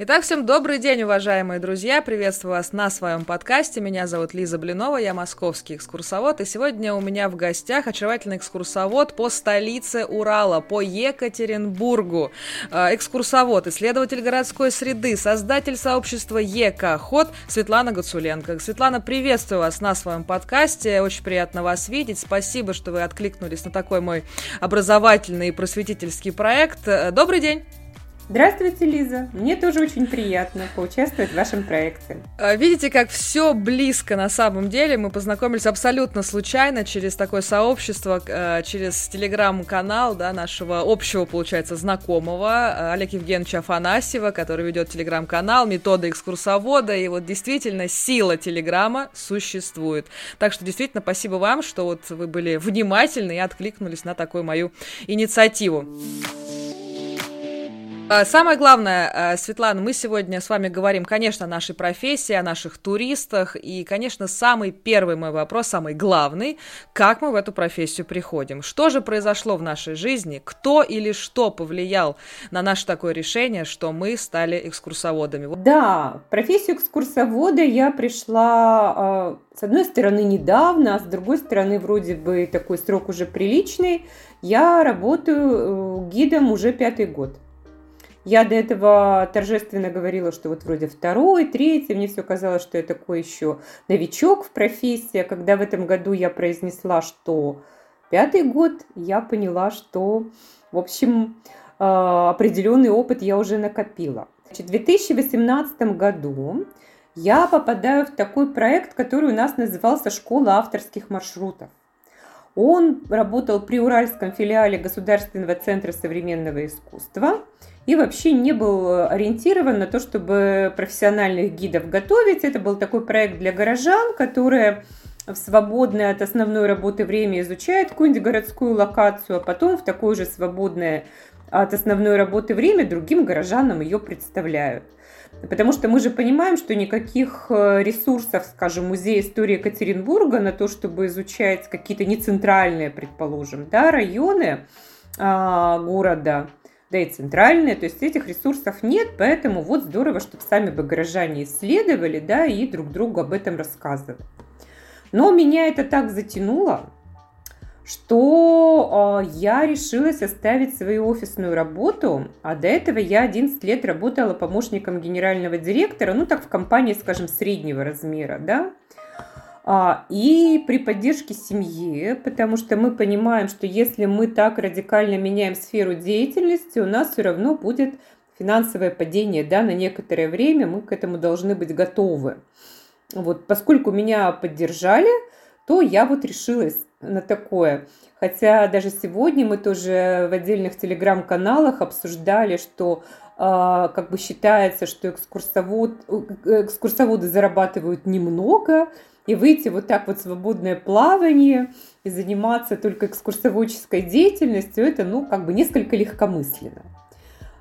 Итак, всем добрый день, уважаемые друзья. Приветствую вас на своем подкасте. Меня зовут Лиза Блинова, я московский экскурсовод. И сегодня у меня в гостях очаровательный экскурсовод по столице Урала, по Екатеринбургу. Э, экскурсовод, исследователь городской среды, создатель сообщества ЕК Ход Светлана Гацуленко. Светлана, приветствую вас на своем подкасте. Очень приятно вас видеть. Спасибо, что вы откликнулись на такой мой образовательный и просветительский проект. Э, добрый день! Здравствуйте, Лиза. Мне тоже очень приятно поучаствовать в вашем проекте. А, видите, как все близко на самом деле. Мы познакомились абсолютно случайно через такое сообщество, а, через телеграм-канал да, нашего общего, получается, знакомого а, Олега Евгеньевича Афанасьева, который ведет телеграм-канал «Метода экскурсовода». И вот действительно сила телеграма существует. Так что действительно спасибо вам, что вот вы были внимательны и откликнулись на такую мою инициативу. А, самое главное, а, Светлана, мы сегодня с вами говорим, конечно, о нашей профессии, о наших туристах. И, конечно, самый первый мой вопрос, самый главный, как мы в эту профессию приходим? Что же произошло в нашей жизни? Кто или что повлиял на наше такое решение, что мы стали экскурсоводами? Да, профессию экскурсовода я пришла, а, с одной стороны, недавно, а с другой стороны, вроде бы такой срок уже приличный. Я работаю э, гидом уже пятый год. Я до этого торжественно говорила, что вот вроде второй, третий, мне все казалось, что я такой еще новичок в профессии. А когда в этом году я произнесла, что пятый год, я поняла, что, в общем, а, определенный опыт я уже накопила. В 2018 году я попадаю в такой проект, который у нас назывался «Школа авторских маршрутов». Он работал при Уральском филиале Государственного центра современного искусства и вообще не был ориентирован на то, чтобы профессиональных гидов готовить. Это был такой проект для горожан, которые в свободное от основной работы время изучают какую-нибудь городскую локацию, а потом в такое же свободное от основной работы время другим горожанам ее представляют. Потому что мы же понимаем, что никаких э, ресурсов, скажем, Музея истории Екатеринбурга на то, чтобы изучать какие-то нецентральные, предположим, да, районы а, города, да и центральные, то есть этих ресурсов нет, поэтому вот здорово, чтобы сами бы горожане исследовали, да, и друг другу об этом рассказывали. Но меня это так затянуло, что э, я решилась оставить свою офисную работу, а до этого я 11 лет работала помощником генерального директора, ну так в компании, скажем, среднего размера, да, а, и при поддержке семьи, потому что мы понимаем, что если мы так радикально меняем сферу деятельности, у нас все равно будет финансовое падение, да, на некоторое время мы к этому должны быть готовы. Вот, поскольку меня поддержали, то я вот решилась на такое. Хотя даже сегодня мы тоже в отдельных телеграм-каналах обсуждали, что э, как бы считается, что экскурсовод, э, экскурсоводы зарабатывают немного, и выйти вот так вот в свободное плавание и заниматься только экскурсоводческой деятельностью, это, ну, как бы несколько легкомысленно.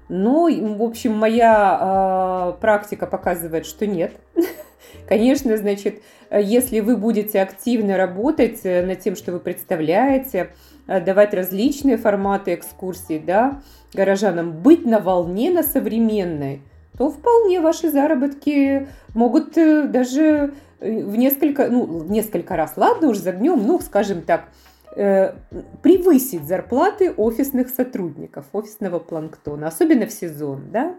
Но, в общем, моя э, практика показывает, что нет. Конечно, значит, если вы будете активно работать э, над тем, что вы представляете, э, давать различные форматы экскурсий, да, горожанам, быть на волне, на современной, то вполне ваши заработки могут э, даже в несколько, ну, несколько раз, ладно уж загнем, ну, скажем так, превысить зарплаты офисных сотрудников, офисного планктона, особенно в сезон, да.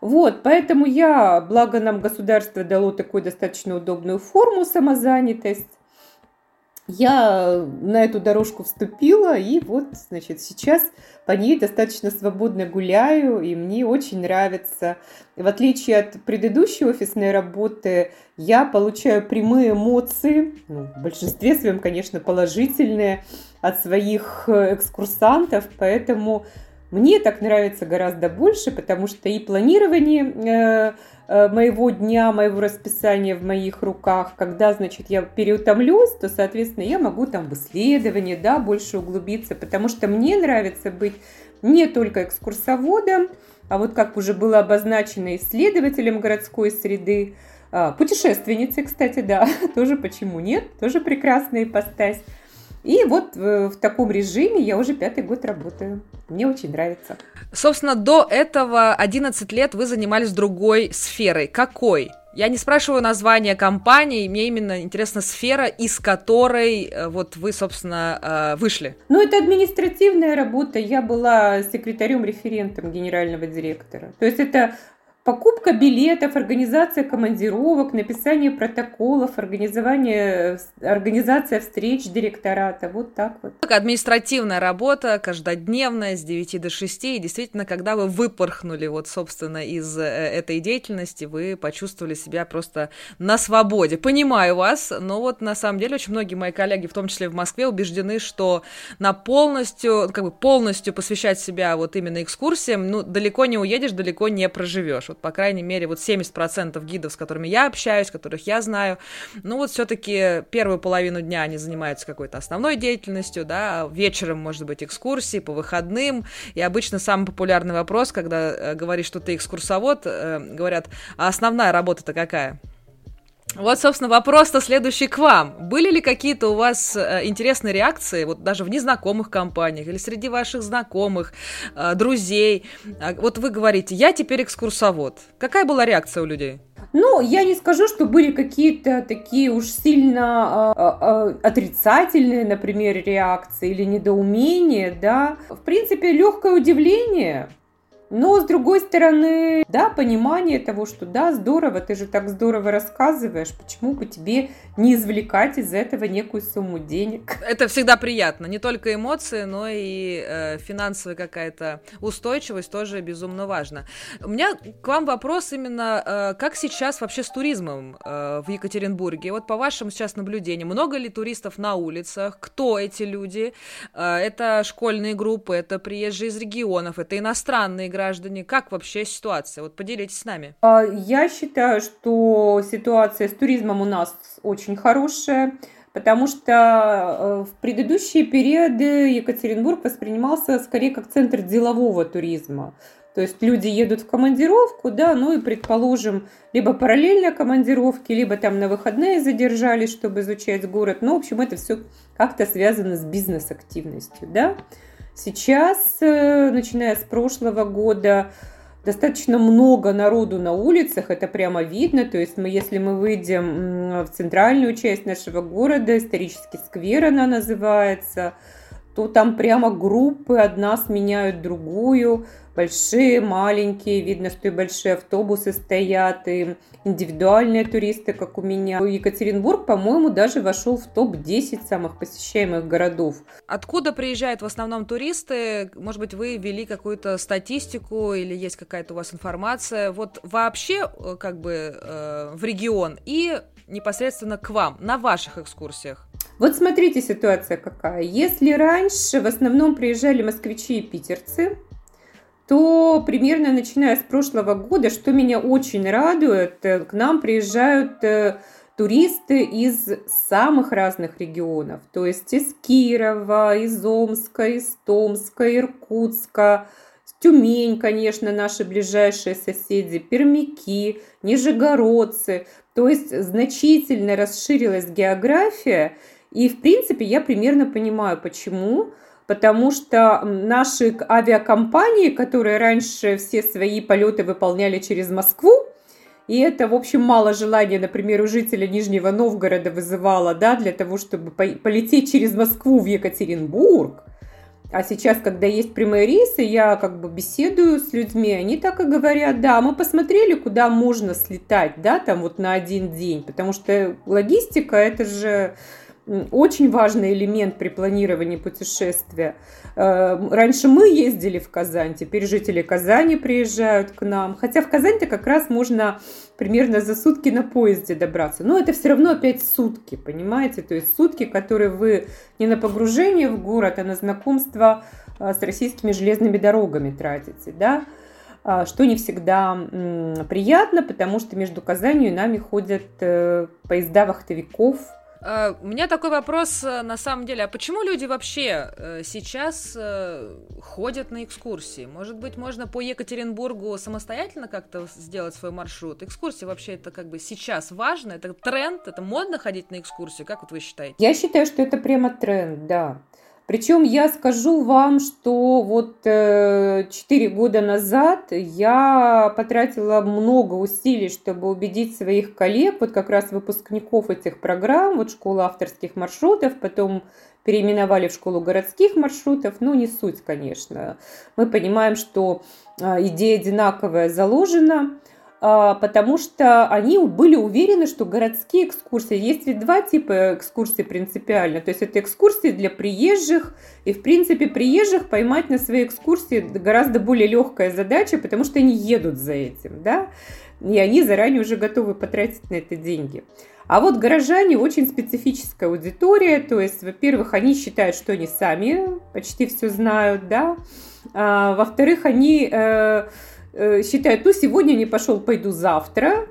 Вот, поэтому я, благо нам государство дало такую достаточно удобную форму самозанятость, я на эту дорожку вступила, и вот, значит, сейчас по ней достаточно свободно гуляю, и мне очень нравится. В отличие от предыдущей офисной работы, я получаю прямые эмоции, ну, в большинстве своем, конечно, положительные, от своих э, экскурсантов, поэтому мне так нравится гораздо больше, потому что и планирование э, э, моего дня, моего расписания в моих руках, когда, значит, я переутомлюсь, то, соответственно, я могу там в исследовании, да, больше углубиться, потому что мне нравится быть не только экскурсоводом, а вот как уже было обозначено исследователем городской среды, а, путешественницей, кстати, да, тоже почему нет, тоже прекрасная ипостась. И вот в, в таком режиме я уже пятый год работаю. Мне очень нравится. Собственно, до этого 11 лет вы занимались другой сферой. Какой? Я не спрашиваю название компании, мне именно интересна сфера, из которой э, вот вы, собственно, э, вышли. Ну, это административная работа. Я была секретарем-референтом генерального директора. То есть это Покупка билетов, организация командировок, написание протоколов, организование, организация встреч директората. Вот так вот. Административная работа, каждодневная, с 9 до 6. И действительно, когда вы выпорхнули вот, собственно, из э, этой деятельности, вы почувствовали себя просто на свободе. Понимаю вас, но вот на самом деле очень многие мои коллеги, в том числе в Москве, убеждены, что на полностью, как бы полностью посвящать себя вот именно экскурсиям, ну, далеко не уедешь, далеко не проживешь вот, по крайней мере, вот 70% гидов, с которыми я общаюсь, которых я знаю, ну, вот все-таки первую половину дня они занимаются какой-то основной деятельностью, да, вечером, может быть, экскурсии, по выходным, и обычно самый популярный вопрос, когда э, говоришь, что ты экскурсовод, э, говорят, а основная работа-то какая? Вот, собственно, вопрос-то следующий к вам. Были ли какие-то у вас э, интересные реакции, вот даже в незнакомых компаниях или среди ваших знакомых, э, друзей? А, вот вы говорите, я теперь экскурсовод. Какая была реакция у людей? Ну, я не скажу, что были какие-то такие уж сильно э, э, отрицательные, например, реакции или недоумения, да. В принципе, легкое удивление, но, с другой стороны, да, понимание того, что да, здорово, ты же так здорово рассказываешь, почему бы тебе не извлекать из этого некую сумму денег? Это всегда приятно. Не только эмоции, но и э, финансовая какая-то устойчивость тоже безумно важно. У меня к вам вопрос именно, э, как сейчас вообще с туризмом э, в Екатеринбурге? Вот по вашим сейчас наблюдениям, много ли туристов на улицах? Кто эти люди? Э, это школьные группы, это приезжие из регионов, это иностранные граждане граждане? Как вообще ситуация? Вот поделитесь с нами. А, я считаю, что ситуация с туризмом у нас очень хорошая потому что э, в предыдущие периоды Екатеринбург воспринимался скорее как центр делового туризма. То есть люди едут в командировку, да, ну и, предположим, либо параллельно командировке, либо там на выходные задержались, чтобы изучать город. Ну, в общем, это все как-то связано с бизнес-активностью, да. Сейчас, э, начиная с прошлого года, достаточно много народу на улицах, это прямо видно. То есть мы, если мы выйдем в центральную часть нашего города, исторический сквер она называется, то там прямо группы одна сменяют другую большие, маленькие, видно, что и большие автобусы стоят, и индивидуальные туристы, как у меня. Екатеринбург, по-моему, даже вошел в топ-10 самых посещаемых городов. Откуда приезжают в основном туристы? Может быть, вы ввели какую-то статистику или есть какая-то у вас информация? Вот вообще э, как бы э, в регион и непосредственно к вам на ваших экскурсиях? Вот смотрите, ситуация какая. Если раньше в основном приезжали москвичи и питерцы, то примерно начиная с прошлого года, что меня очень радует, э, к нам приезжают э, туристы из самых разных регионов, то есть из Кирова, из Омска, из Томска, Иркутска, Тюмень, конечно, наши ближайшие соседи, пермяки, нижегородцы. То есть значительно расширилась география, и, в принципе, я примерно понимаю, почему потому что наши авиакомпании, которые раньше все свои полеты выполняли через Москву, и это, в общем, мало желания, например, у жителя Нижнего Новгорода вызывало, да, для того, чтобы полететь через Москву в Екатеринбург. А сейчас, когда есть прямые рейсы, я как бы беседую с людьми, они так и говорят, да, мы посмотрели, куда можно слетать, да, там вот на один день, потому что логистика, это же очень важный элемент при планировании путешествия. Э, раньше мы ездили в Казань, теперь жители Казани приезжают к нам. Хотя в Казань-то как раз можно примерно за сутки на поезде добраться. Но это все равно опять сутки, понимаете? То есть сутки, которые вы не на погружение в город, а на знакомство э, с российскими железными дорогами тратите, да? А, что не всегда приятно, потому что между Казанью и нами ходят э, поезда вахтовиков – у меня такой вопрос, э, на самом деле, а почему люди вообще uh, сейчас ходят на экскурсии? Может быть, можно по Екатеринбургу самостоятельно как-то сделать свой маршрут? Экскурсии вообще это как бы сейчас важно? Это тренд? Это модно ходить на экскурсии? Как вот вы считаете? Я считаю, что это прямо тренд, да. Причем я скажу вам, что вот э, 4 года назад я потратила много усилий, чтобы убедить своих коллег, вот как раз выпускников этих программ, вот школа авторских маршрутов, потом переименовали в школу городских маршрутов, ну не суть, конечно. Мы понимаем, что э, идея одинаковая заложена, а, потому что они были уверены, что городские экскурсии, есть ведь два типа экскурсий принципиально, то есть это экскурсии для приезжих, и в принципе приезжих поймать на своей экскурсии гораздо более легкая задача, потому что они едут за этим, да, и они заранее уже готовы потратить на это деньги. А вот горожане очень специфическая аудитория, то есть, во-первых, они считают, что они сами почти все знают, да, а, во-вторых, они Э, считают, ну, сегодня не пошел, пойду завтра.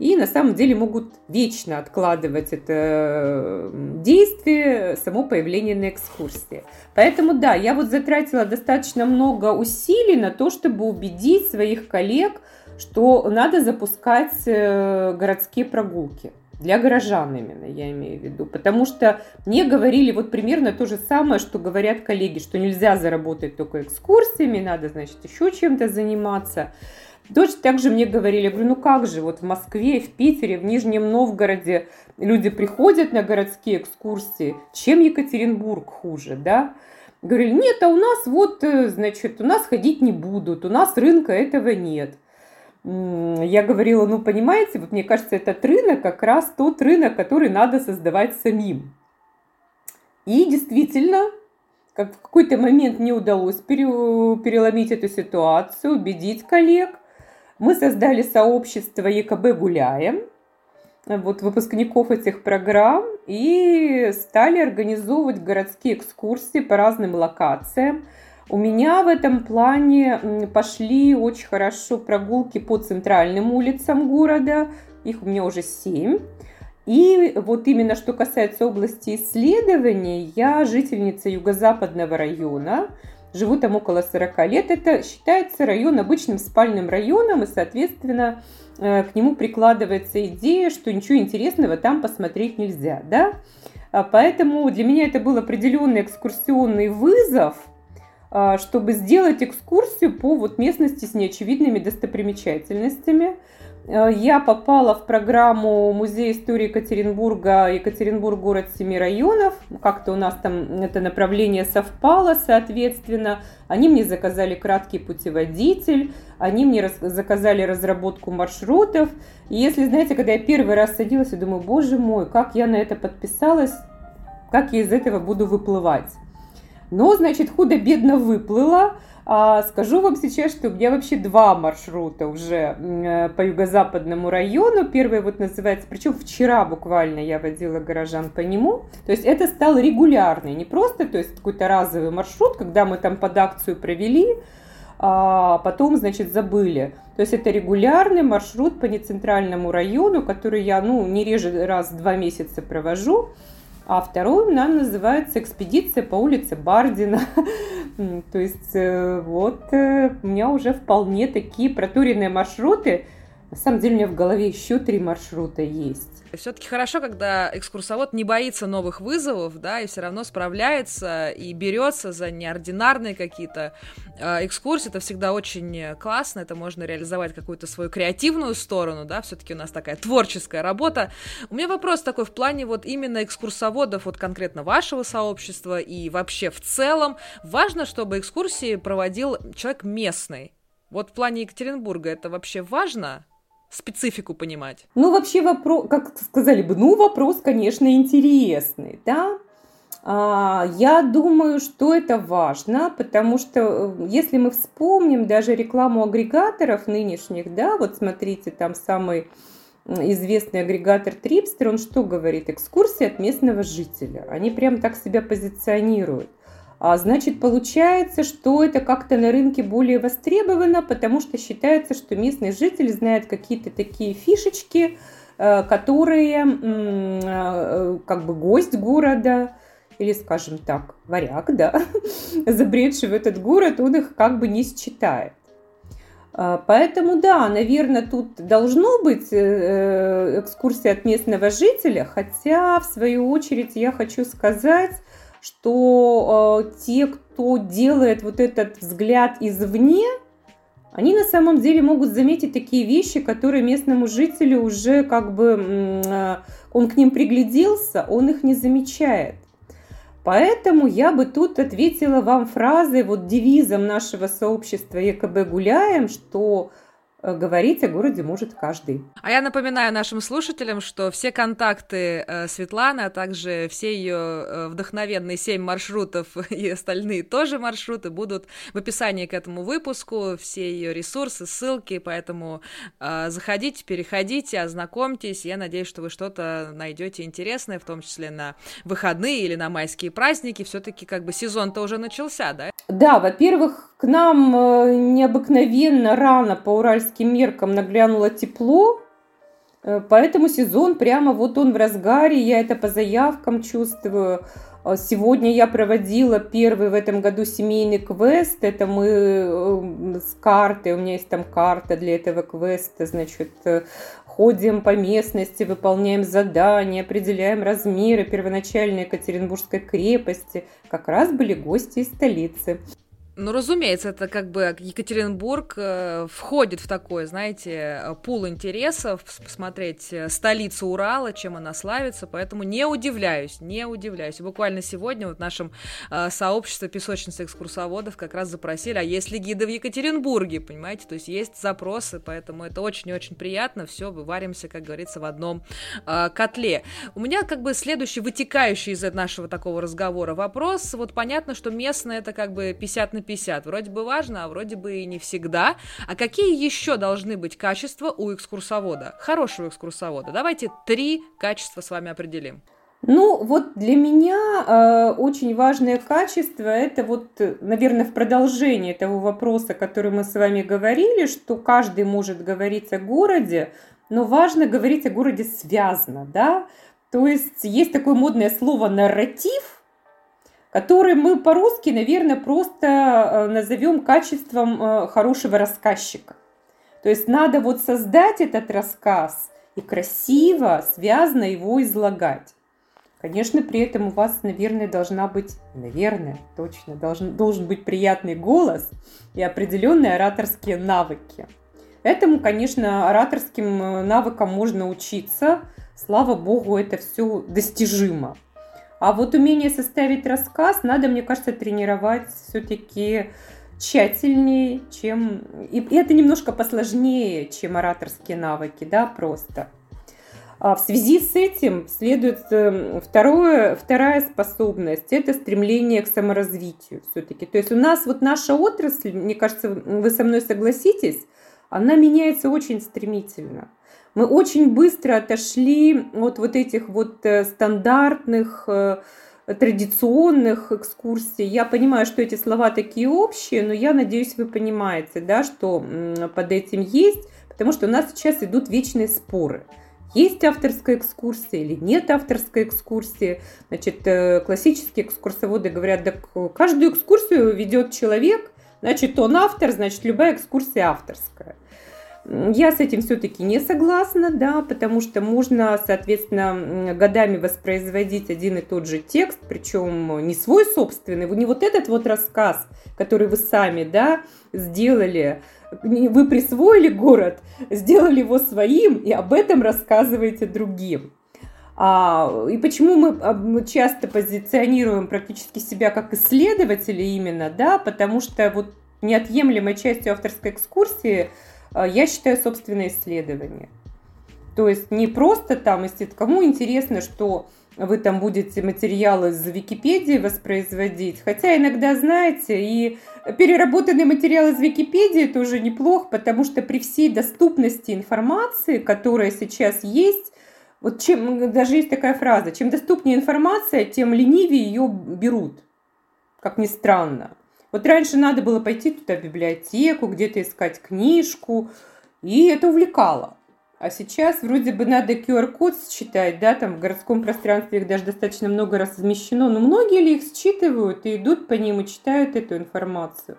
И на самом деле могут вечно откладывать это действие, само появление на экскурсии. Поэтому да, я вот затратила достаточно много усилий на то, чтобы убедить своих коллег, что надо запускать э, городские прогулки. Для горожан именно, я имею в виду. Потому что мне говорили вот примерно то же самое, что говорят коллеги, что нельзя заработать только экскурсиями, надо, значит, еще чем-то заниматься. Точно так же мне говорили, говорю, ну как же, вот в Москве, в Питере, в Нижнем Новгороде люди приходят на городские экскурсии, чем Екатеринбург хуже, да? Говорили, нет, а у нас вот, э, значит, у нас ходить не будут, у нас рынка этого нет я говорила, ну, понимаете, вот мне кажется, этот рынок как раз тот рынок, который надо создавать самим. И действительно, как в какой-то момент мне удалось переломить эту ситуацию, убедить коллег. Мы создали сообщество ЕКБ «Гуляем», вот выпускников этих программ и стали организовывать городские экскурсии по разным локациям. У меня в этом плане пошли очень хорошо прогулки по центральным улицам города. Их у меня уже семь. И вот именно что касается области исследований, я жительница юго-западного района, живу там около 40 лет. Это считается район обычным спальным районом, и, соответственно, э, к нему прикладывается идея, что ничего интересного там посмотреть нельзя. Да? А поэтому для меня это был определенный экскурсионный вызов – чтобы сделать экскурсию по вот местности с неочевидными достопримечательностями. А, я попала в программу Музея истории Екатеринбурга «Екатеринбург. Город семи районов». Как-то у нас там это направление совпало, соответственно. Они мне заказали краткий путеводитель, они мне раз- заказали разработку маршрутов. И если, знаете, когда я первый раз садилась, я думаю, боже мой, как я на это подписалась, как я из этого буду выплывать. Но, значит, худо-бедно выплыла. А скажу вам сейчас, что у меня вообще два маршрута уже э, по юго-западному району. Первый вот называется, причем вчера буквально я водила горожан по нему. То есть это стал регулярный, не просто то есть какой-то разовый маршрут, когда мы там под акцию провели, а потом, значит, забыли. То есть это регулярный маршрут по нецентральному району, который я, ну, не реже раз в два месяца провожу а второй у нас называется «Экспедиция по улице Бардина». То есть э, вот э, у меня уже вполне такие протуренные маршруты. На самом деле у меня в голове еще три маршрута есть. Все-таки хорошо, когда экскурсовод не боится новых вызовов, да, и все равно справляется и берется за неординарные какие-то э, экскурсии. Это всегда очень классно, это можно реализовать какую-то свою креативную сторону, да, все-таки у нас такая творческая работа. У меня вопрос такой в плане вот именно экскурсоводов, вот конкретно вашего сообщества и вообще в целом. Важно, чтобы экскурсии проводил человек местный. Вот в плане Екатеринбурга это вообще важно? Специфику понимать? Ну, вообще вопрос, как сказали бы, ну, вопрос, конечно, интересный, да. А, я думаю, что это важно, потому что э, если мы вспомним даже рекламу агрегаторов нынешних, да, вот смотрите, там самый известный агрегатор Трипстер, он что говорит? Экскурсия от местного жителя. Они прям так себя позиционируют. А значит, получается, что это как-то на рынке более востребовано, потому что считается, что местный житель знает какие-то такие фишечки, которые как бы гость города, или, скажем так, варяг, да, забредший в этот город, он их как бы не считает. А, поэтому, да, наверное, тут должно быть э, э, экскурсия от местного жителя, хотя, в свою очередь, я хочу сказать, что э, те, кто делает вот этот взгляд извне, они на самом деле могут заметить такие вещи, которые местному жителю уже как бы он к ним пригляделся, он их не замечает. Поэтому я бы тут ответила вам фразой, вот девизом нашего сообщества ЕКБ «Гуляем», что Э, говорить о городе может каждый. А я напоминаю нашим слушателям, что все контакты э, Светланы, а также все ее э, вдохновенные семь маршрутов и остальные тоже маршруты будут в описании к этому выпуску, все ее ресурсы, ссылки, поэтому заходите, переходите, ознакомьтесь. Я надеюсь, что вы что-то найдете интересное, в том числе на выходные или на майские праздники. Все-таки как бы сезон-то уже начался, да? Да, во-первых, к нам э, необыкновенно рано по уральским меркам наглянуло тепло, э, поэтому сезон прямо вот он в разгаре, я это по заявкам чувствую. А сегодня я проводила первый в этом году семейный квест. Это мы э, с картой, у меня есть там карта для этого квеста, значит, ходим по местности, выполняем задания, определяем размеры первоначальной Екатеринбургской крепости. Как раз были гости из столицы. Ну, разумеется, это как бы Екатеринбург э, входит в такой, знаете, пул интересов, посмотреть э, столицу Урала, чем она славится, поэтому не удивляюсь, не удивляюсь. И буквально сегодня вот в нашем э, сообществе песочниц экскурсоводов как раз запросили, а есть ли гиды в Екатеринбурге, понимаете, то есть есть запросы, поэтому это очень-очень приятно, все, вываримся, как говорится, в одном э, котле. У меня как бы следующий, вытекающий из нашего такого разговора вопрос, вот понятно, что местное это как бы 50 на 50. Вроде бы важно, а вроде бы и не всегда. А какие еще должны быть качества у экскурсовода? Хорошего экскурсовода. Давайте три качества с вами определим. Ну, вот для меня э, очень важное качество это вот, наверное, в продолжении того вопроса, который мы с вами говорили, что каждый может говорить о городе, но важно говорить о городе связано, да. То есть есть такое модное слово нарратив, который мы по-русски, наверное, просто э, назовем качеством э, хорошего рассказчика. То есть надо вот создать этот рассказ и красиво, связно его излагать. Конечно, при этом у вас, наверное, должна быть, наверное, точно, должен, должен быть приятный голос и определенные ораторские навыки. Этому, конечно, ораторским э, навыкам можно учиться. Слава богу, это все достижимо. А вот умение составить рассказ надо, мне кажется, тренировать все-таки тщательнее, чем... И это немножко посложнее, чем ораторские навыки, да, просто. А в связи с этим следует эм, второе, вторая способность – это стремление к саморазвитию все-таки. То есть у нас вот наша отрасль, мне кажется, вы со мной согласитесь, она меняется очень стремительно – мы очень быстро отошли от вот этих вот э, стандартных э, традиционных экскурсий. Я понимаю, что эти слова такие общие, но я надеюсь, вы понимаете, да, что под этим есть, потому что у нас сейчас идут вечные споры. Есть авторская экскурсия или нет авторской экскурсии. Значит, э, классические экскурсоводы говорят, да каждую экскурсию ведет человек, значит, он автор, значит, любая экскурсия авторская. Я с этим все-таки не согласна, да, потому что можно, соответственно, годами воспроизводить один и тот же текст, причем не свой собственный, не вот этот вот рассказ, который вы сами, да, сделали, вы присвоили город, сделали его своим и об этом рассказываете другим. А, и почему мы, а, мы часто позиционируем практически себя как исследователи именно, да, потому что вот неотъемлемой частью авторской экскурсии – я считаю собственное исследование. То есть не просто там, если кому интересно, что вы там будете материалы из Википедии воспроизводить. Хотя иногда, знаете, и переработанный материал из Википедии тоже неплохо, потому что при всей доступности информации, которая сейчас есть, вот чем, даже есть такая фраза, чем доступнее информация, тем ленивее ее берут, как ни странно. Вот раньше надо было пойти туда в библиотеку, где-то искать книжку, и это увлекало. А сейчас вроде бы надо QR-код считать, да, там в городском пространстве их даже достаточно много размещено, но многие ли их считывают и идут по ним и читают эту информацию.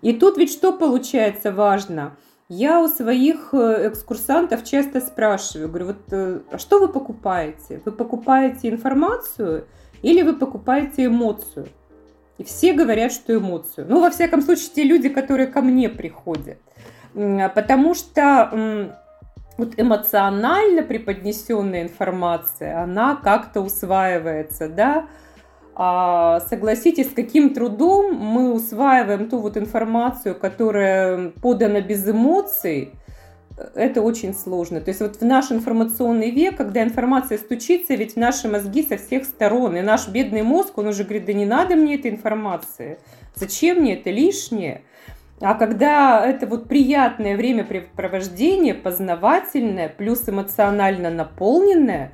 И тут ведь что получается важно? Я у своих э, экскурсантов часто спрашиваю, говорю, вот э, а что вы покупаете? Вы покупаете информацию или вы покупаете эмоцию? И все говорят, что эмоцию. Ну, во всяком случае, те люди, которые ко мне приходят. Потому что вот эмоционально преподнесенная информация, она как-то усваивается, да. А, согласитесь, с каким трудом мы усваиваем ту вот информацию, которая подана без эмоций, это очень сложно. То есть вот в наш информационный век, когда информация стучится, ведь в наши мозги со всех сторон, и наш бедный мозг, он уже говорит, да не надо мне этой информации, зачем мне это лишнее? А когда это вот приятное времяпрепровождение, познавательное, плюс эмоционально наполненное,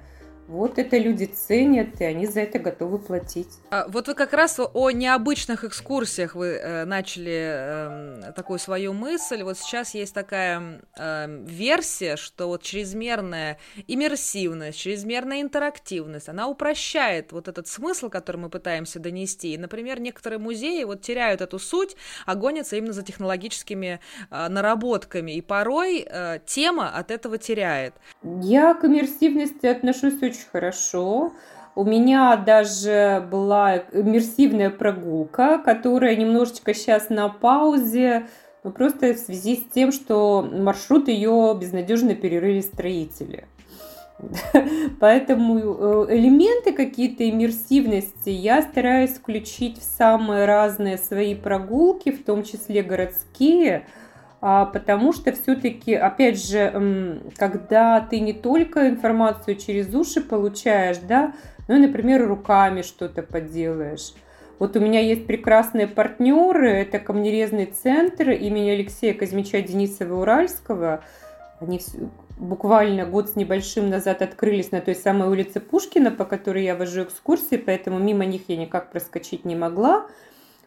вот это люди ценят, и они за это готовы платить. А, вот вы как раз о необычных экскурсиях вы э, начали э, такую свою мысль. Вот сейчас есть такая э, версия, что вот чрезмерная иммерсивность, чрезмерная интерактивность, она упрощает вот этот смысл, который мы пытаемся донести. И, например, некоторые музеи вот теряют эту суть, а гонятся именно за технологическими э, наработками. И порой э, тема от этого теряет. Я к иммерсивности отношусь очень очень хорошо. У меня даже была иммерсивная прогулка, которая немножечко сейчас на паузе, но просто в связи с тем, что маршрут ее безнадежно перерыли строители. Поэтому э, элементы какие-то иммерсивности я стараюсь включить в самые разные свои прогулки, в том числе городские, потому что все-таки, опять же, когда ты не только информацию через уши получаешь, да, ну, например, руками что-то поделаешь. Вот у меня есть прекрасные партнеры, это камнерезный центр имени Алексея Казмича Денисова-Уральского. Они буквально год с небольшим назад открылись на той самой улице Пушкина, по которой я вожу экскурсии, поэтому мимо них я никак проскочить не могла.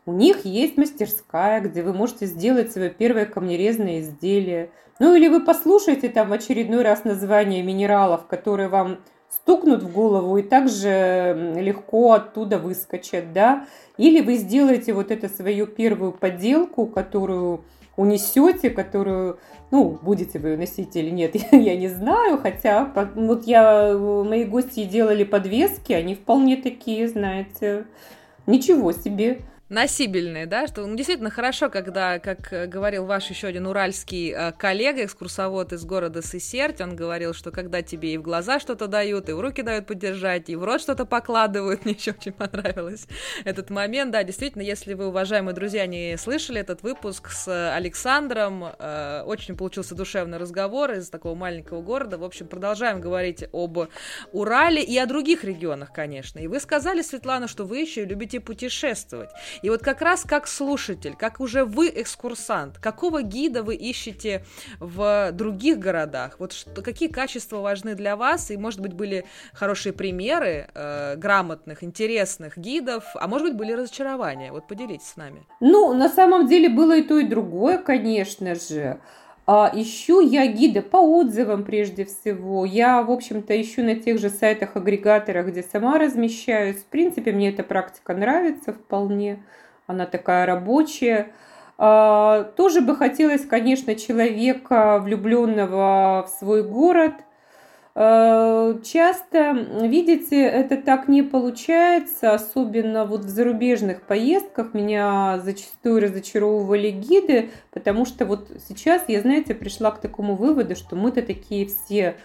У них есть мастерская, где вы можете сделать свое первое камнерезное изделие. Ну или вы послушаете там в очередной раз название минералов, которые вам стукнут в голову и также легко оттуда выскочат, да. Или вы сделаете вот это свою первую поделку, которую унесете, которую, ну, будете вы носить или нет, я не знаю, хотя вот я, мои гости делали подвески, они вполне такие, знаете, ничего себе носибельные, да, что ну, действительно хорошо, когда, как э, говорил ваш еще один уральский э, коллега, экскурсовод из города Сысерть, он говорил, что когда тебе и в глаза что-то дают, и в руки дают поддержать, и в рот что-то покладывают, мне еще очень понравилось этот момент, да, действительно, если вы, уважаемые друзья, не слышали этот выпуск с Александром, э, очень получился душевный разговор из такого маленького города, в общем, продолжаем говорить об Урале и о других регионах, конечно, и вы сказали, Светлана, что вы еще любите путешествовать, и вот как раз как слушатель, как уже вы экскурсант, какого гида вы ищете в других городах? Вот что, какие качества важны для вас? И, может быть, были хорошие примеры э, грамотных, интересных гидов, а может быть, были разочарования? Вот поделитесь с нами. Ну, на самом деле было и то, и другое, конечно же. А, ищу я гида по отзывам прежде всего. Я, в общем-то, ищу на тех же сайтах-агрегаторах, где сама размещаюсь. В принципе, мне эта практика нравится вполне. Она такая рабочая. А, тоже бы хотелось, конечно, человека, влюбленного в свой город – часто, видите, это так не получается, особенно вот в зарубежных поездках меня зачастую разочаровывали гиды, потому что вот сейчас я, знаете, пришла к такому выводу, что мы-то такие все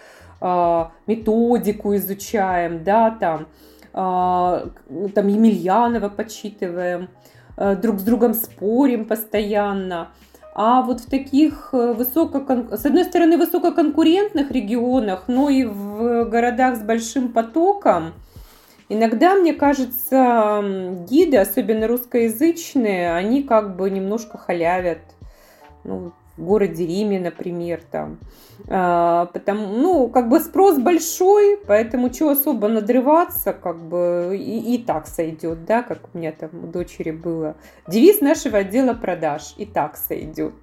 а, методику изучаем, да, там, а, там Емельянова почитываем, э, друг с другом спорим постоянно. А вот в таких э, высоко, с одной стороны, высококонкурентных регионах, но и в городах с большим потоком, иногда, мне кажется, гиды, особенно русскоязычные, они как бы немножко халявят. Ну, в городе Риме, например, там. А, потому, ну, как бы спрос большой, поэтому что особо надрываться, как бы и, и так сойдет, да, как у меня там у дочери было. Девиз нашего отдела продаж и так сойдет.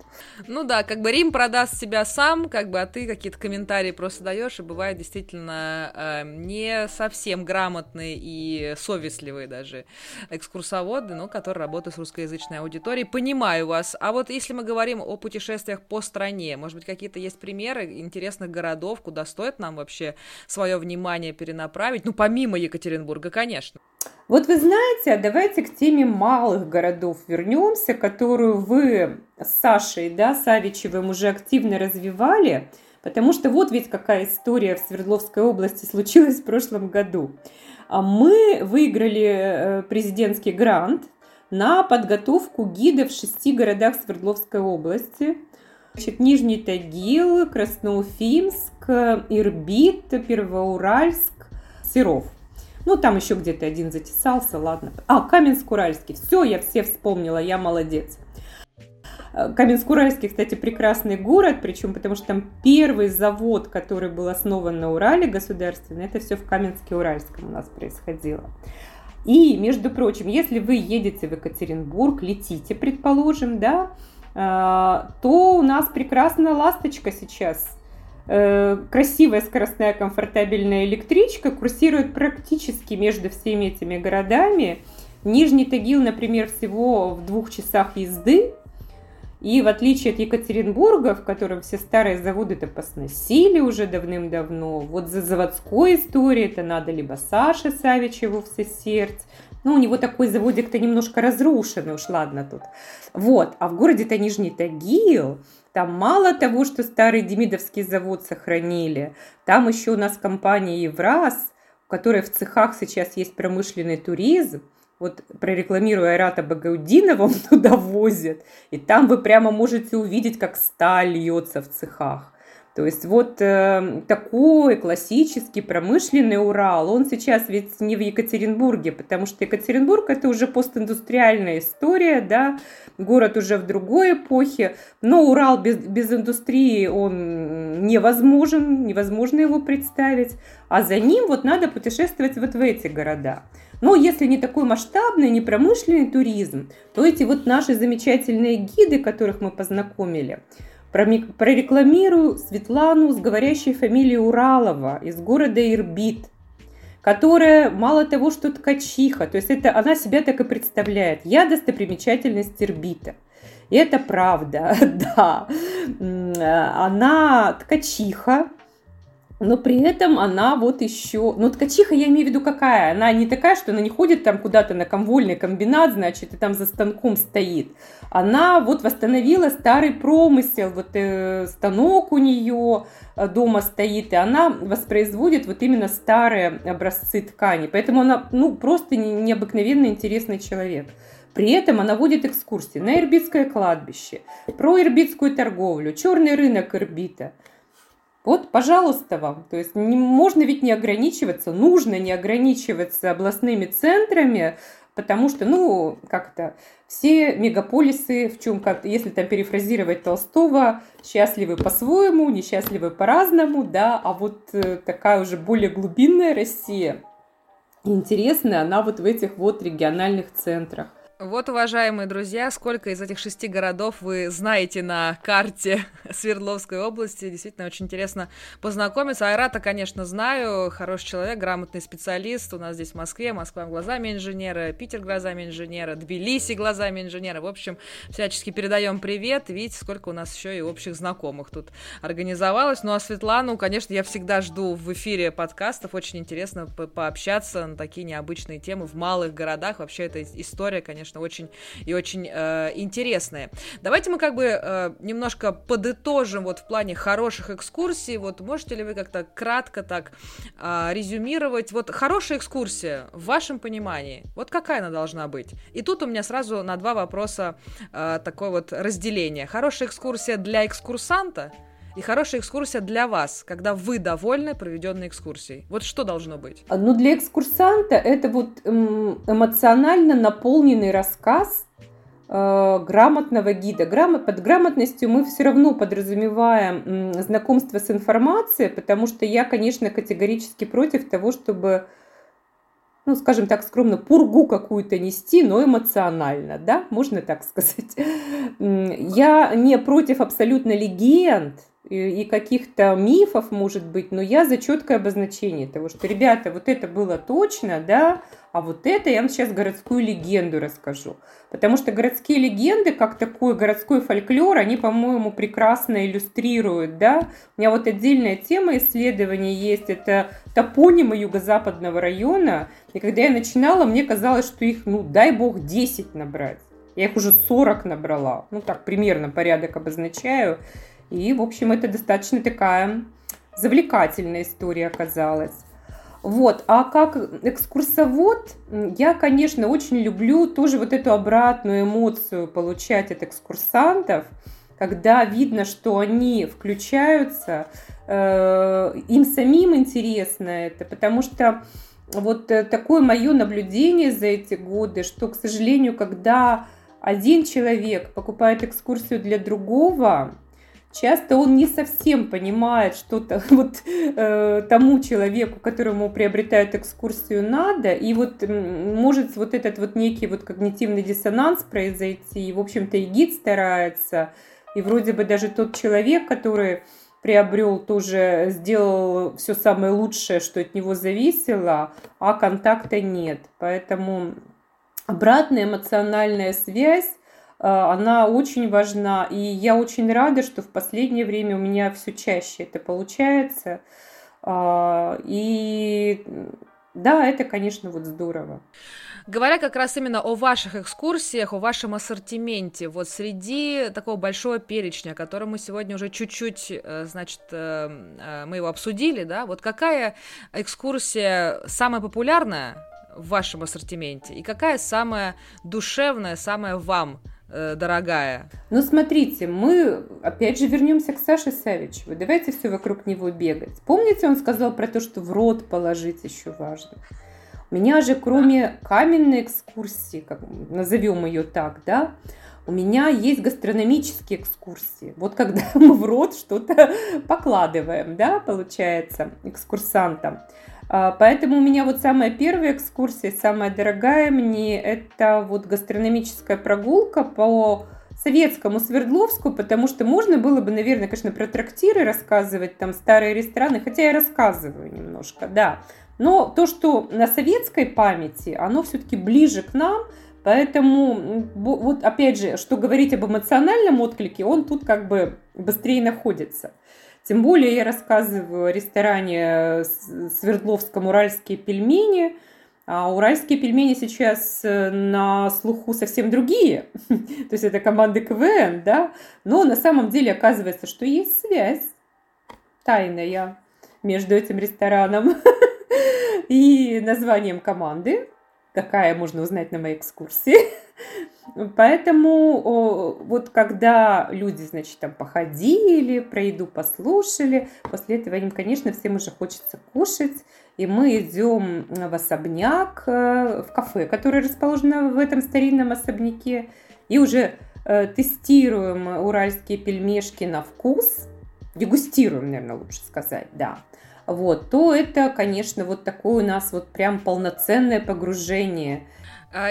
Ну да, как бы Рим продаст себя сам, как бы, а ты какие-то комментарии просто даешь, и бывает действительно э, не совсем грамотные и совестливые даже экскурсоводы, но которые работают с русскоязычной аудиторией. Понимаю вас. А вот если мы говорим о путешествиях по стране, может быть, какие-то есть примеры интересных городов, куда стоит нам вообще свое внимание перенаправить? Ну, помимо Екатеринбурга, конечно. Вот вы знаете, давайте к теме малых городов вернемся, которую вы с Сашей, да, Савичевым уже активно развивали, потому что вот ведь какая история в Свердловской области случилась в прошлом году. А мы выиграли э, президентский грант на подготовку гидов в шести городах Свердловской области. Значит, Нижний Тагил, Красноуфимск, Ирбит, Первоуральск, Серов – ну, там еще где-то один затесался, ладно. А, Каменск-Уральский. Все, я все вспомнила, я молодец. Э, Каменск-Уральский, кстати, прекрасный город, причем потому что там первый завод, который был основан на Урале государственный, это все в Каменске-Уральском у нас происходило. И, между прочим, если вы едете в Екатеринбург, летите, предположим, да, то у нас прекрасная ласточка сейчас Э, красивая скоростная комфортабельная электричка курсирует практически между всеми этими городами. Нижний Тагил, например, всего в двух часах езды. И в отличие от Екатеринбурга, в котором все старые заводы-то посносили уже давным-давно, вот за заводской историей это надо либо Саше Савичеву все сердце, ну, у него такой заводик-то немножко разрушенный, уж ладно тут. Вот, а в городе-то Нижний Тагил, там мало того, что старый Демидовский завод сохранили, там еще у нас компания Евраз, у которой в цехах сейчас есть промышленный туризм, вот прорекламируя Айрата Багаудинова, он туда возит, и там вы прямо можете увидеть, как сталь льется в цехах. То есть вот э, такой классический промышленный Урал, он сейчас ведь не в Екатеринбурге, потому что Екатеринбург это уже постиндустриальная история, да, город уже в другой эпохе, но Урал без, без индустрии, он невозможен, невозможно его представить, а за ним вот надо путешествовать вот в эти города. Но если не такой масштабный, не промышленный туризм, то эти вот наши замечательные гиды, которых мы познакомили – прорекламирую Светлану с говорящей фамилией Уралова из города Ирбит, которая мало того, что ткачиха, то есть это она себя так и представляет. Я достопримечательность Ирбита. И это правда, да. Она ткачиха, но при этом она вот еще... Ну, ткачиха я имею в виду какая? Она не такая, что она не ходит там куда-то на комвольный комбинат, значит, и там за станком стоит. Она вот восстановила старый промысел, вот э, станок у нее э, дома стоит, и она воспроизводит вот именно старые образцы ткани. Поэтому она, ну, просто необыкновенно интересный человек. При этом она водит экскурсии на Ирбитское кладбище, про ирбитскую торговлю, черный рынок Ирбита – вот, пожалуйста, вам. То есть не, можно ведь не ограничиваться, нужно не ограничиваться областными центрами, потому что, ну, как-то все мегаполисы, в чем, как, если там перефразировать Толстого, счастливы по-своему, несчастливы по-разному, да, а вот э, такая уже более глубинная Россия, интересная, она вот в этих вот региональных центрах. Вот, уважаемые друзья, сколько из этих шести городов вы знаете на карте Свердловской области. Действительно, очень интересно познакомиться. Айрата, конечно, знаю. Хороший человек, грамотный специалист. У нас здесь в Москве. Москва глазами инженера, Питер глазами инженера, Тбилиси глазами инженера. В общем, всячески передаем привет. Видите, сколько у нас еще и общих знакомых тут организовалось. Ну, а Светлану, конечно, я всегда жду в эфире подкастов. Очень интересно по пообщаться на такие необычные темы в малых городах. Вообще, эта история, конечно, конечно, очень и очень э, интересные. Давайте мы как бы э, немножко подытожим вот в плане хороших экскурсий. Вот можете ли вы как-то кратко так э, резюмировать? Вот хорошая экскурсия в вашем понимании, вот какая она должна быть? И тут у меня сразу на два вопроса э, такое вот разделение. Хорошая экскурсия для экскурсанта – и хорошая экскурсия для вас, когда вы довольны проведенной экскурсией. Вот что должно быть? Ну, для экскурсанта это вот эмоционально наполненный рассказ э, грамотного гида. Грамот, под грамотностью мы все равно подразумеваем знакомство с информацией, потому что я, конечно, категорически против того, чтобы ну, скажем так скромно, пургу какую-то нести, но эмоционально, да, можно так сказать. Я не против абсолютно легенд, и каких-то мифов, может быть, но я за четкое обозначение того, что, ребята, вот это было точно, да, а вот это я вам сейчас городскую легенду расскажу. Потому что городские легенды, как такой городской фольклор, они, по-моему, прекрасно иллюстрируют, да. У меня вот отдельная тема исследования есть, это топонимы юго-западного района. И когда я начинала, мне казалось, что их, ну, дай бог, 10 набрать. Я их уже 40 набрала. Ну, так, примерно порядок обозначаю. И, в общем, это достаточно такая завлекательная история оказалась. Вот, а как экскурсовод, я, конечно, очень люблю тоже вот эту обратную эмоцию получать от экскурсантов, когда видно, что они включаются, э, им самим интересно это, потому что вот э, такое мое наблюдение за эти годы, что, к сожалению, когда один человек покупает экскурсию для другого, часто он не совсем понимает что-то вот э, тому человеку, которому приобретают экскурсию надо, и вот может вот этот вот некий вот когнитивный диссонанс произойти, и, в общем-то, и гид старается, и вроде бы даже тот человек, который приобрел, тоже сделал все самое лучшее, что от него зависело, а контакта нет. Поэтому обратная эмоциональная связь она очень важна. И я очень рада, что в последнее время у меня все чаще это получается. А, и да, это, конечно, вот здорово. Говоря как раз именно о ваших экскурсиях, о вашем ассортименте, вот среди такого большого перечня, который мы сегодня уже чуть-чуть, э, значит, э, э, мы его обсудили, да, вот какая экскурсия самая популярная в вашем ассортименте и какая самая душевная, самая вам Э, дорогая. Ну, смотрите, мы опять же вернемся к Саше Савичеву. Давайте все вокруг него бегать. Помните, он сказал про то, что в рот положить еще важно? У меня же, кроме каменной экскурсии, как, назовем ее так, да, у меня есть гастрономические экскурсии. Вот когда мы в рот что-то покладываем, да, получается, экскурсантам. А, поэтому у меня вот самая первая экскурсия, самая дорогая мне, это вот гастрономическая прогулка по советскому Свердловску, потому что можно было бы, наверное, конечно, про трактиры рассказывать, там старые рестораны, хотя я рассказываю немножко, да. Но то, что на советской памяти, оно все-таки ближе к нам, поэтому вот опять же, что говорить об эмоциональном отклике, он тут как бы быстрее находится. Тем более я рассказываю о ресторане Свердловском «Уральские пельмени», а уральские пельмени сейчас э, на слуху совсем другие. То есть это команды КВН, да? Но на самом деле оказывается, что есть связь тайная между этим рестораном и названием команды, какая можно узнать на моей экскурсии. Поэтому вот когда люди, значит, там походили, про еду послушали, после этого им, конечно, всем уже хочется кушать, и мы идем в особняк, э, в кафе, которое расположено в этом старинном особняке, и уже э, тестируем уральские пельмешки на вкус, дегустируем, наверное, лучше сказать, да, вот, то это, конечно, вот такое у нас вот прям полноценное погружение –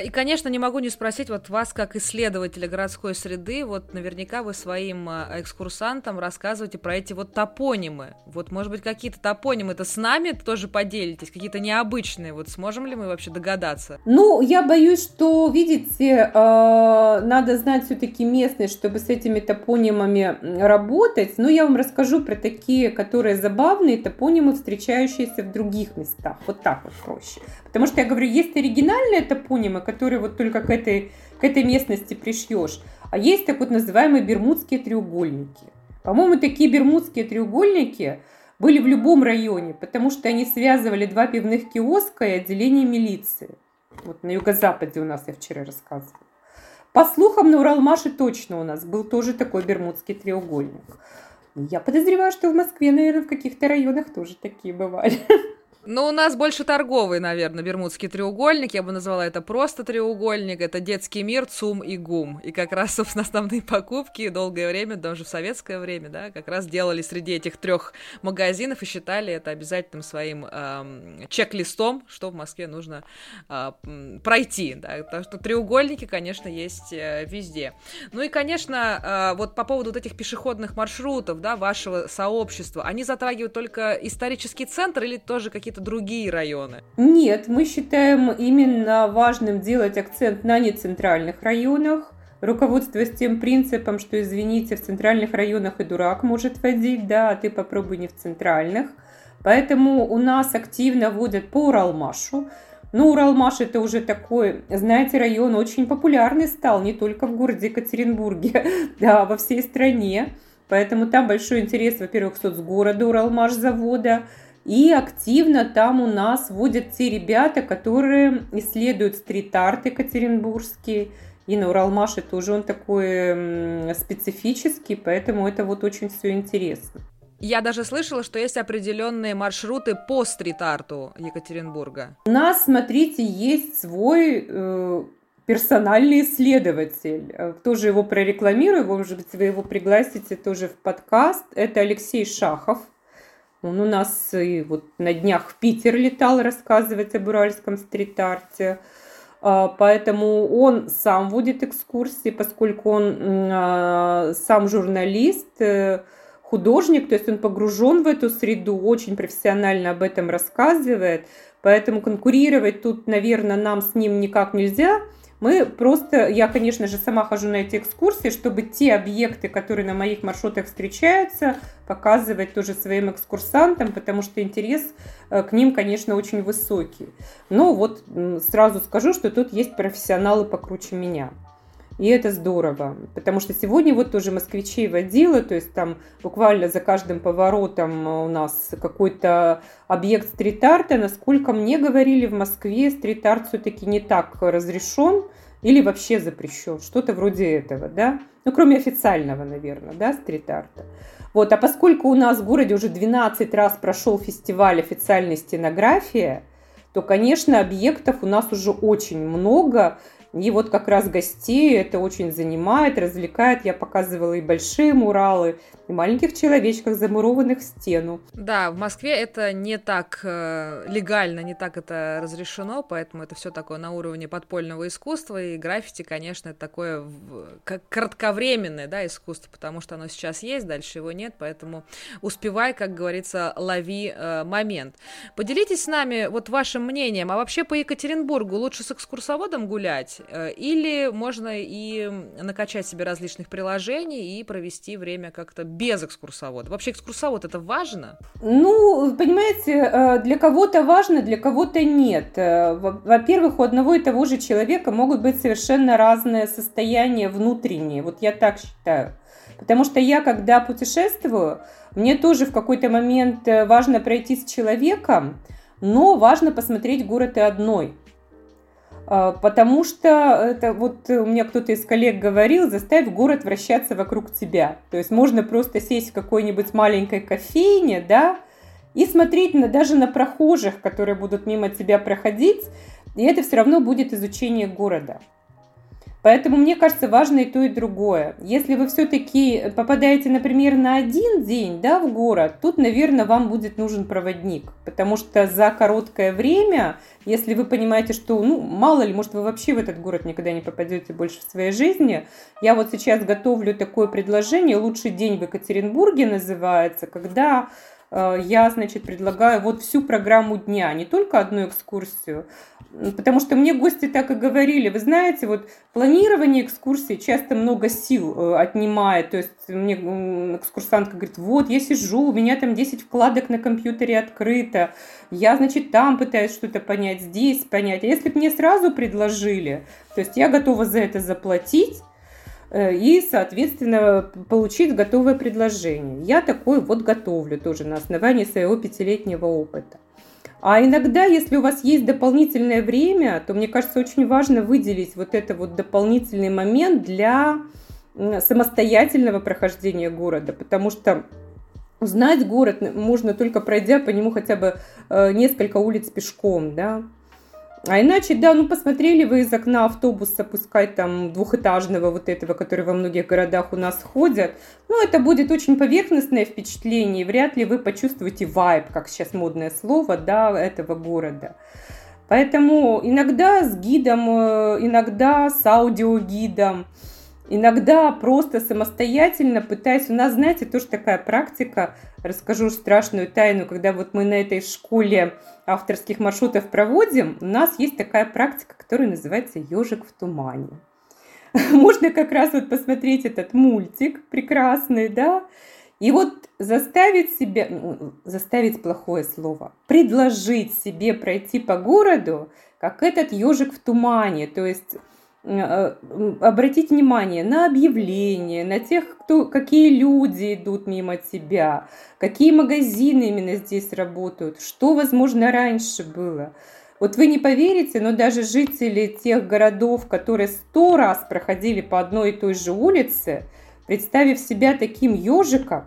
и, конечно, не могу не спросить вот вас, как исследователя городской среды, вот наверняка вы своим а, экскурсантам рассказываете про эти вот топонимы. Вот, может быть, какие-то топонимы-то с нами тоже поделитесь, какие-то необычные, вот сможем ли мы вообще догадаться? Ну, я боюсь, что, видите, а, надо знать все-таки местность, чтобы с этими топонимами работать, но я вам расскажу про такие, которые забавные топонимы, встречающиеся в других местах. Вот так вот проще. Потому что я говорю, есть оригинальные топонимы, которые вот только к этой, к этой местности пришьешь, а есть так вот называемые бермудские треугольники. По-моему, такие бермудские треугольники были в любом районе, потому что они связывали два пивных киоска и отделение милиции. Вот на юго-западе у нас я вчера рассказывала. По слухам, на Уралмаше точно у нас был тоже такой бермудский треугольник. Я подозреваю, что в Москве, наверное, в каких-то районах тоже такие бывали. Ну, у нас больше торговый, наверное, Бермудский треугольник. Я бы назвала это просто треугольник. Это детский мир, ЦУМ и ГУМ. И как раз, собственно, основные покупки долгое время, даже в советское время, да, как раз делали среди этих трех магазинов и считали это обязательным своим эм, чек-листом, что в Москве нужно э, пройти. Да. Так что треугольники, конечно, есть э, везде. Ну и, конечно, э, вот по поводу вот этих пешеходных маршрутов, да, вашего сообщества, они затрагивают только исторический центр или тоже какие какие-то другие районы? Нет, мы считаем именно важным делать акцент на нецентральных районах, руководствуясь тем принципом, что, извините, в центральных районах и дурак может водить, да, а ты попробуй не в центральных. Поэтому у нас активно водят по Уралмашу. Ну, Уралмаш это уже такой, знаете, район очень популярный стал, не только в городе Екатеринбурге, да, во всей стране. Поэтому там большой интерес, во-первых, соцгорода Уралмаш завода, и активно там у нас водят те ребята, которые исследуют стрит-арт екатеринбургский. И на Уралмаше тоже он такой специфический, поэтому это вот очень все интересно. Я даже слышала, что есть определенные маршруты по стрит-арту Екатеринбурга. У нас, смотрите, есть свой э, персональный исследователь. Э, тоже его прорекламирую, может быть, вы его пригласите тоже в подкаст. Это Алексей Шахов. Он у нас и вот на днях в Питер летал рассказывать об уральском стрит-арте. А, поэтому он сам водит экскурсии, поскольку он а, сам журналист, э, художник, то есть он погружен в эту среду, очень профессионально об этом рассказывает. Поэтому конкурировать тут, наверное, нам с ним никак нельзя – мы просто, я, конечно же, сама хожу на эти экскурсии, чтобы те объекты, которые на моих маршрутах встречаются, показывать тоже своим экскурсантам, потому что интерес э, к ним, конечно, очень высокий. Но вот сразу скажу, что тут есть профессионалы покруче меня. И это здорово, потому что сегодня вот тоже москвичей водила, то есть там буквально за каждым поворотом у нас какой-то объект стрит-арта. Насколько мне говорили, в Москве стрит-арт все-таки не так разрешен или вообще запрещен, что-то вроде этого, да? Ну, кроме официального, наверное, да, стрит-арта. Вот, а поскольку у нас в городе уже 12 раз прошел фестиваль официальной стенографии, то, конечно, объектов у нас уже очень много, и вот как раз гостей это очень занимает, развлекает. Я показывала и большие муралы, и маленьких человечках, замурованных в стену. Да, в Москве это не так э, легально, не так это разрешено, поэтому это все такое на уровне подпольного искусства, и граффити, конечно, это такое как кратковременное да, искусство, потому что оно сейчас есть, дальше его нет, поэтому успевай, как говорится, лови э, момент. Поделитесь с нами вот вашим мнением, а вообще по Екатеринбургу лучше с экскурсоводом гулять, э, или можно и накачать себе различных приложений и провести время как-то без экскурсовода? Вообще экскурсовод это важно? Ну, понимаете, э, для кого-то важно, для кого-то нет. Э, во-первых, у одного и того же человека могут быть совершенно разные состояния внутренние. Вот я так считаю. Потому что я, когда путешествую, мне тоже в какой-то момент важно пройти с человеком, но важно посмотреть город и одной. А, потому что это вот у меня кто-то из коллег говорил, заставь город вращаться вокруг тебя. То есть можно просто сесть в какой-нибудь маленькой кофейне, да, и смотреть на, даже на прохожих, которые будут мимо тебя проходить, и это все равно будет изучение города. Поэтому мне кажется важно и то, и другое. Если вы все-таки попадаете, например, на один день да, в город, тут, наверное, вам будет нужен проводник. Потому что за короткое время, если вы понимаете, что, ну, мало ли, может, вы вообще в этот город никогда не попадете больше в своей жизни, я вот сейчас готовлю такое предложение «Лучший день в Екатеринбурге» называется, когда э, я, значит, предлагаю вот всю программу дня, не только одну экскурсию, Потому что мне гости так и говорили, вы знаете, вот планирование экскурсии часто много сил э, отнимает. То есть мне экскурсантка говорит, вот я сижу, у меня там 10 вкладок на компьютере открыто, я, значит, там пытаюсь что-то понять, здесь понять. А если бы мне сразу предложили, то есть я готова за это заплатить, э, и, соответственно, получить готовое предложение. Я такой вот готовлю тоже на основании своего пятилетнего опыта. А иногда, если у вас есть дополнительное время, то мне кажется очень важно выделить вот это вот дополнительный момент для самостоятельного прохождения города, потому что узнать город можно только пройдя по нему хотя бы э, несколько улиц пешком, да. А иначе, да, ну посмотрели вы из окна автобуса, пускай там двухэтажного вот этого, который во многих городах у нас ходят, ну это будет очень поверхностное впечатление, и вряд ли вы почувствуете вайб, как сейчас модное слово, да, этого города. Поэтому иногда с гидом, э, иногда с аудиогидом, иногда просто самостоятельно пытаясь... У нас, знаете, тоже такая практика, расскажу страшную тайну, когда вот мы на этой школе авторских маршрутов проводим, у нас есть такая практика, которая называется «Ежик в тумане». Можно как раз вот посмотреть этот мультик прекрасный, да, и вот заставить себя, ну, заставить плохое слово, предложить себе пройти по городу, как этот ежик в тумане, то есть обратить внимание на объявления, на тех, кто, какие люди идут мимо тебя, какие магазины именно здесь работают, что, возможно, раньше было. Вот вы не поверите, но даже жители тех городов, которые сто раз проходили по одной и той же улице, представив себя таким ежиком,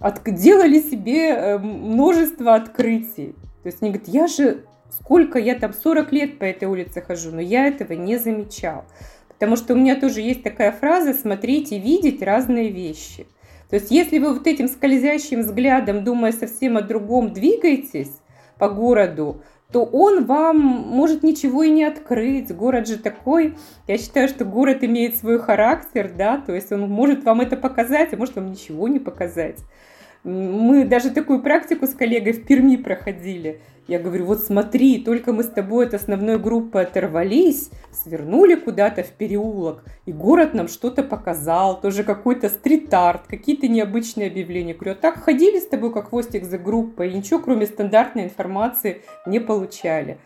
от, делали себе э, множество открытий. То есть они говорят, я же Сколько я там, 40 лет по этой улице хожу, но я этого не замечал. Потому что у меня тоже есть такая фраза «смотреть и видеть разные вещи». То есть если вы вот этим скользящим взглядом, думая совсем о другом, двигаетесь по городу, то он вам может ничего и не открыть. Город же такой, я считаю, что город имеет свой характер, да, то есть он может вам это показать, а может вам ничего не показать. Мы даже такую практику с коллегой в Перми проходили. Я говорю, вот смотри, только мы с тобой от основной группы оторвались, свернули куда-то в переулок, и город нам что-то показал, тоже какой-то стрит-арт, какие-то необычные объявления. Говорю, а так ходили с тобой как хвостик за группой, и ничего кроме стандартной информации не получали.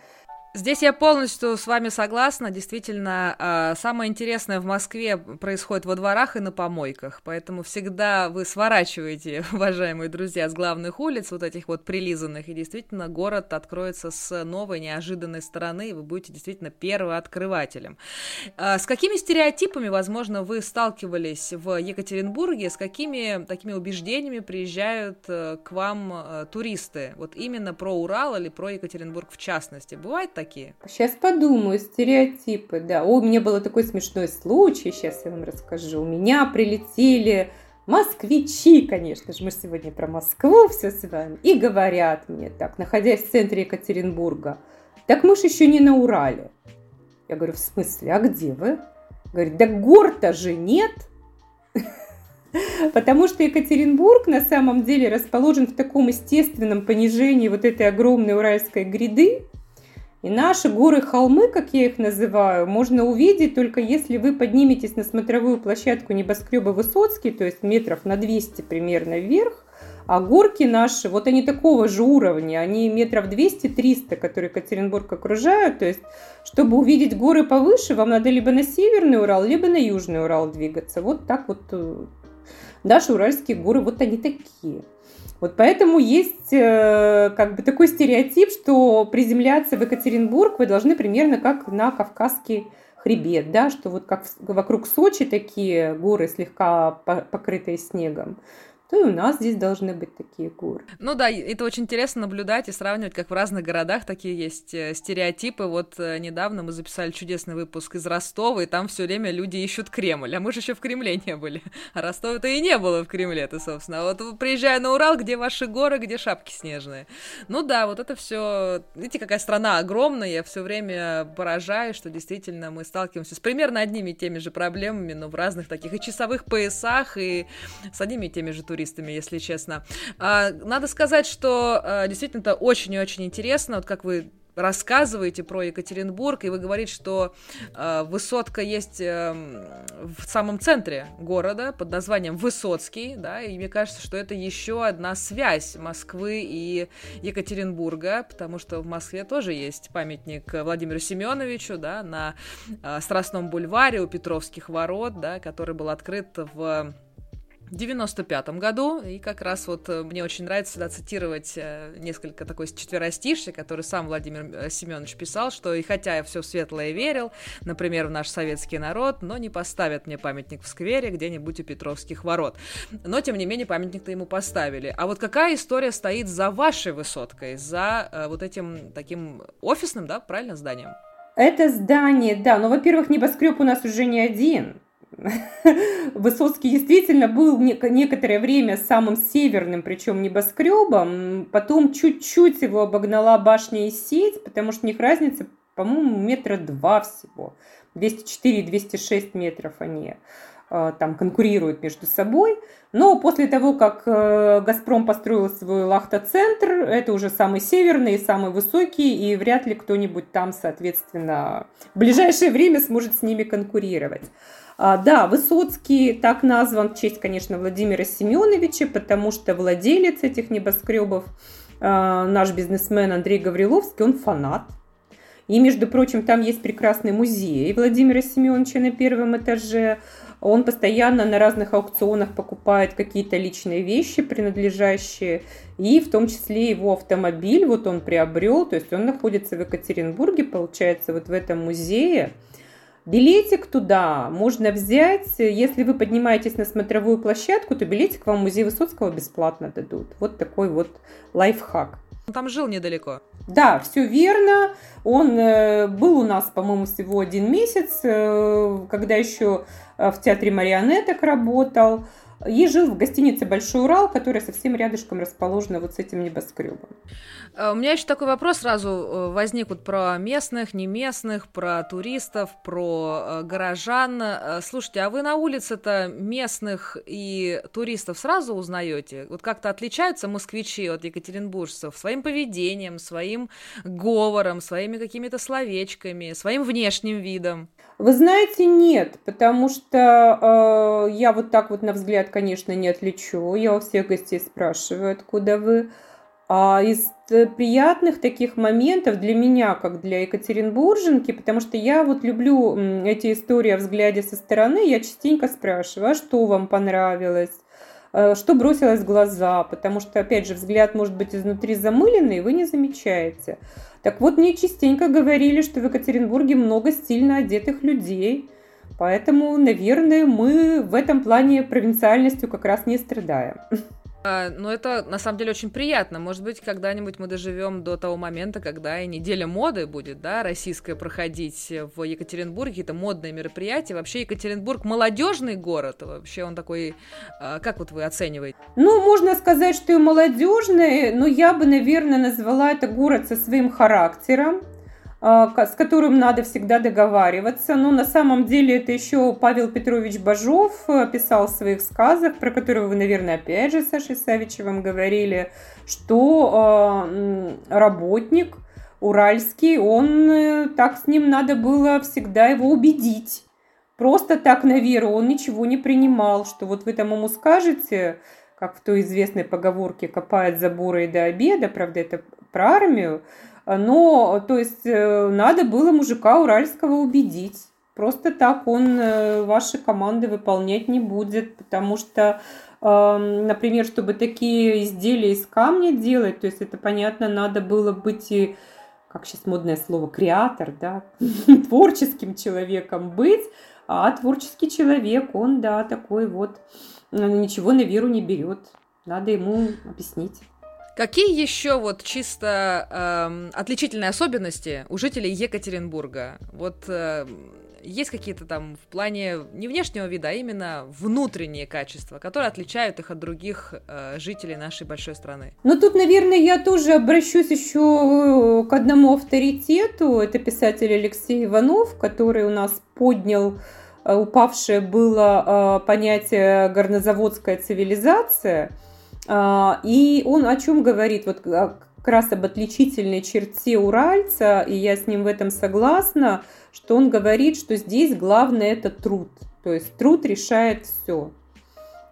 Здесь я полностью с вами согласна. Действительно, а, самое интересное в Москве происходит во дворах и на помойках. Поэтому всегда вы сворачиваете, уважаемые друзья, с главных улиц, вот этих вот прилизанных, и действительно город откроется с новой, неожиданной стороны, и вы будете действительно первооткрывателем. А, с какими стереотипами, возможно, вы сталкивались в Екатеринбурге, с какими такими убеждениями приезжают э, к вам э, туристы? Вот именно про Урал или про Екатеринбург в частности. Бывает такие? Сейчас подумаю, стереотипы, да. О, у меня был такой смешной случай, сейчас я вам расскажу. У меня прилетели москвичи, конечно же, мы сегодня про Москву все с вами, и говорят мне так, находясь в центре Екатеринбурга, так мы же еще не на Урале. Я говорю, в смысле, а где вы? Говорит, да гор-то же нет. Потому что Екатеринбург на самом деле расположен в таком естественном понижении вот этой огромной уральской гряды, и наши горы-холмы, как я их называю, можно увидеть только если вы подниметесь на смотровую площадку небоскреба Высоцкий, то есть метров на 200 примерно вверх, а горки наши, вот они такого же уровня, они метров 200-300, которые Екатеринбург окружают. То есть, чтобы увидеть горы повыше, вам надо либо на Северный Урал, либо на Южный Урал двигаться. Вот так вот э, наши уральские горы, вот они такие. Вот поэтому есть э, как бы такой стереотип, что приземляться в Екатеринбург вы должны примерно как на Кавказский хребет, да, что вот как вокруг Сочи такие горы слегка покрытые снегом то и у нас здесь должны быть такие горы. Ну да, это очень интересно наблюдать и сравнивать, как в разных городах такие есть э, стереотипы. Вот э, недавно мы записали чудесный выпуск из Ростова, и там все время люди ищут Кремль, а мы же еще в Кремле не были. А Ростова-то и не было в Кремле-то, собственно. А вот приезжая на Урал, где ваши горы, где шапки снежные. Ну да, вот это все. Видите, какая страна огромная, я все время поражаюсь, что действительно мы сталкиваемся с примерно одними и теми же проблемами, но в разных таких и часовых поясах, и с одними и теми же туристами туристами, если честно. А, надо сказать, что а, действительно это очень и очень интересно, вот как вы рассказываете про Екатеринбург, и вы говорите, что э, высотка есть э, в самом центре города под названием Высоцкий, да, и мне кажется, что это еще одна связь Москвы и Екатеринбурга, потому что в Москве тоже есть памятник Владимиру Семеновичу, да, на э, Страстном бульваре у Петровских ворот, да, который был открыт в 95 году, и как раз вот э, мне очень нравится всегда цитировать э, несколько такой четверостишья, который сам Владимир э, Семенович писал, что и хотя я все светлое верил, например, в наш советский народ, но не поставят мне памятник в сквере где-нибудь у Петровских ворот. Но, тем не менее, памятник-то ему поставили. А вот какая история стоит за вашей высоткой, за э, вот этим таким офисным, да, правильно, зданием? Это здание, да, но, во-первых, небоскреб у нас уже не один. Высоцкий действительно был некоторое время самым северным, причем небоскребом. Потом чуть-чуть его обогнала башня и сеть, потому что у них разница, по-моему, метра два всего. 204-206 метров они э, там конкурируют между собой. Но после того, как э, «Газпром» построил свой лахта-центр, это уже самый северный, самый высокий, и вряд ли кто-нибудь там, соответственно, в ближайшее время сможет с ними конкурировать. А, да, Высоцкий так назван в честь, конечно, Владимира Семеновича, потому что владелец этих небоскребов, а, наш бизнесмен Андрей Гавриловский, он фанат. И, между прочим, там есть прекрасный музей Владимира Семеновича на первом этаже. Он постоянно на разных аукционах покупает какие-то личные вещи, принадлежащие, и в том числе его автомобиль, вот он приобрел, то есть он находится в Екатеринбурге, получается, вот в этом музее. Билетик туда можно взять, если вы поднимаетесь на смотровую площадку, то билетик вам в музей Высоцкого бесплатно дадут. Вот такой вот лайфхак. Он там жил недалеко. Да, все верно. Он э, был у нас, по-моему, всего один месяц, э, когда еще э, в театре марионеток работал. И жил в гостинице «Большой Урал», которая совсем рядышком расположена вот с этим небоскребом. Э, у меня еще такой вопрос сразу э, возник вот про местных, не местных, про туристов, про э, горожан. Слушайте, а вы на улице-то местных и туристов сразу узнаете? Вот как-то отличаются москвичи от екатеринбуржцев своим поведением, своим говором, своими какими-то словечками, своим внешним видом? Вы знаете, нет, потому что э, я вот так вот на взгляд, конечно, не отличу. Я у всех гостей спрашиваю, откуда вы. А из э, приятных таких моментов для меня, как для екатеринбурженки, потому что я вот люблю эти истории о взгляде со стороны, я частенько спрашиваю, а что вам понравилось? Э, что бросилось в глаза, потому что, опять же, взгляд может быть изнутри замыленный, и вы не замечаете. Так вот, мне частенько говорили, что в Екатеринбурге много стильно одетых людей, поэтому, наверное, мы в этом плане провинциальностью как раз не страдаем. А, но это на самом деле очень приятно. Может быть, когда-нибудь мы доживем до того момента, когда и неделя моды будет, да, российская проходить в Екатеринбурге, это модное мероприятие. Вообще Екатеринбург молодежный город, вообще он такой, а, как вот вы оцениваете? Ну, можно сказать, что и молодежный, но я бы, наверное, назвала это город со своим характером. А, с которым надо всегда договариваться. Но на самом деле это еще Павел Петрович Бажов э, писал в своих сказах, про которые вы, наверное, опять же с Сашей Савичевым говорили, что э, работник уральский, он э, так с ним надо было всегда его убедить. Просто так на веру он ничего не принимал, что вот вы там ему скажете, как в той известной поговорке «копает заборы и до обеда», правда, это про армию, но, то есть, э, надо было мужика уральского убедить. Просто так он э, ваши команды выполнять не будет, потому что, эм, например, чтобы такие изделия из камня делать, то есть это, понятно, надо было быть и, как сейчас модное слово, креатор, да, творческим человеком быть, а творческий человек, он, да, такой вот, ничего на веру не берет. Надо ему объяснить. Какие еще вот чисто эм, отличительные особенности у жителей Екатеринбурга? Вот э, есть какие-то там в плане не внешнего вида, а именно внутренние качества, которые отличают их от других э, жителей нашей большой страны? Ну тут, наверное, я тоже обращусь еще к одному авторитету. Это писатель Алексей Иванов, который у нас поднял э, упавшее было э, понятие горнозаводская цивилизация – и он о чем говорит? Вот как раз об отличительной черте уральца, и я с ним в этом согласна, что он говорит, что здесь главное это труд. То есть труд решает все.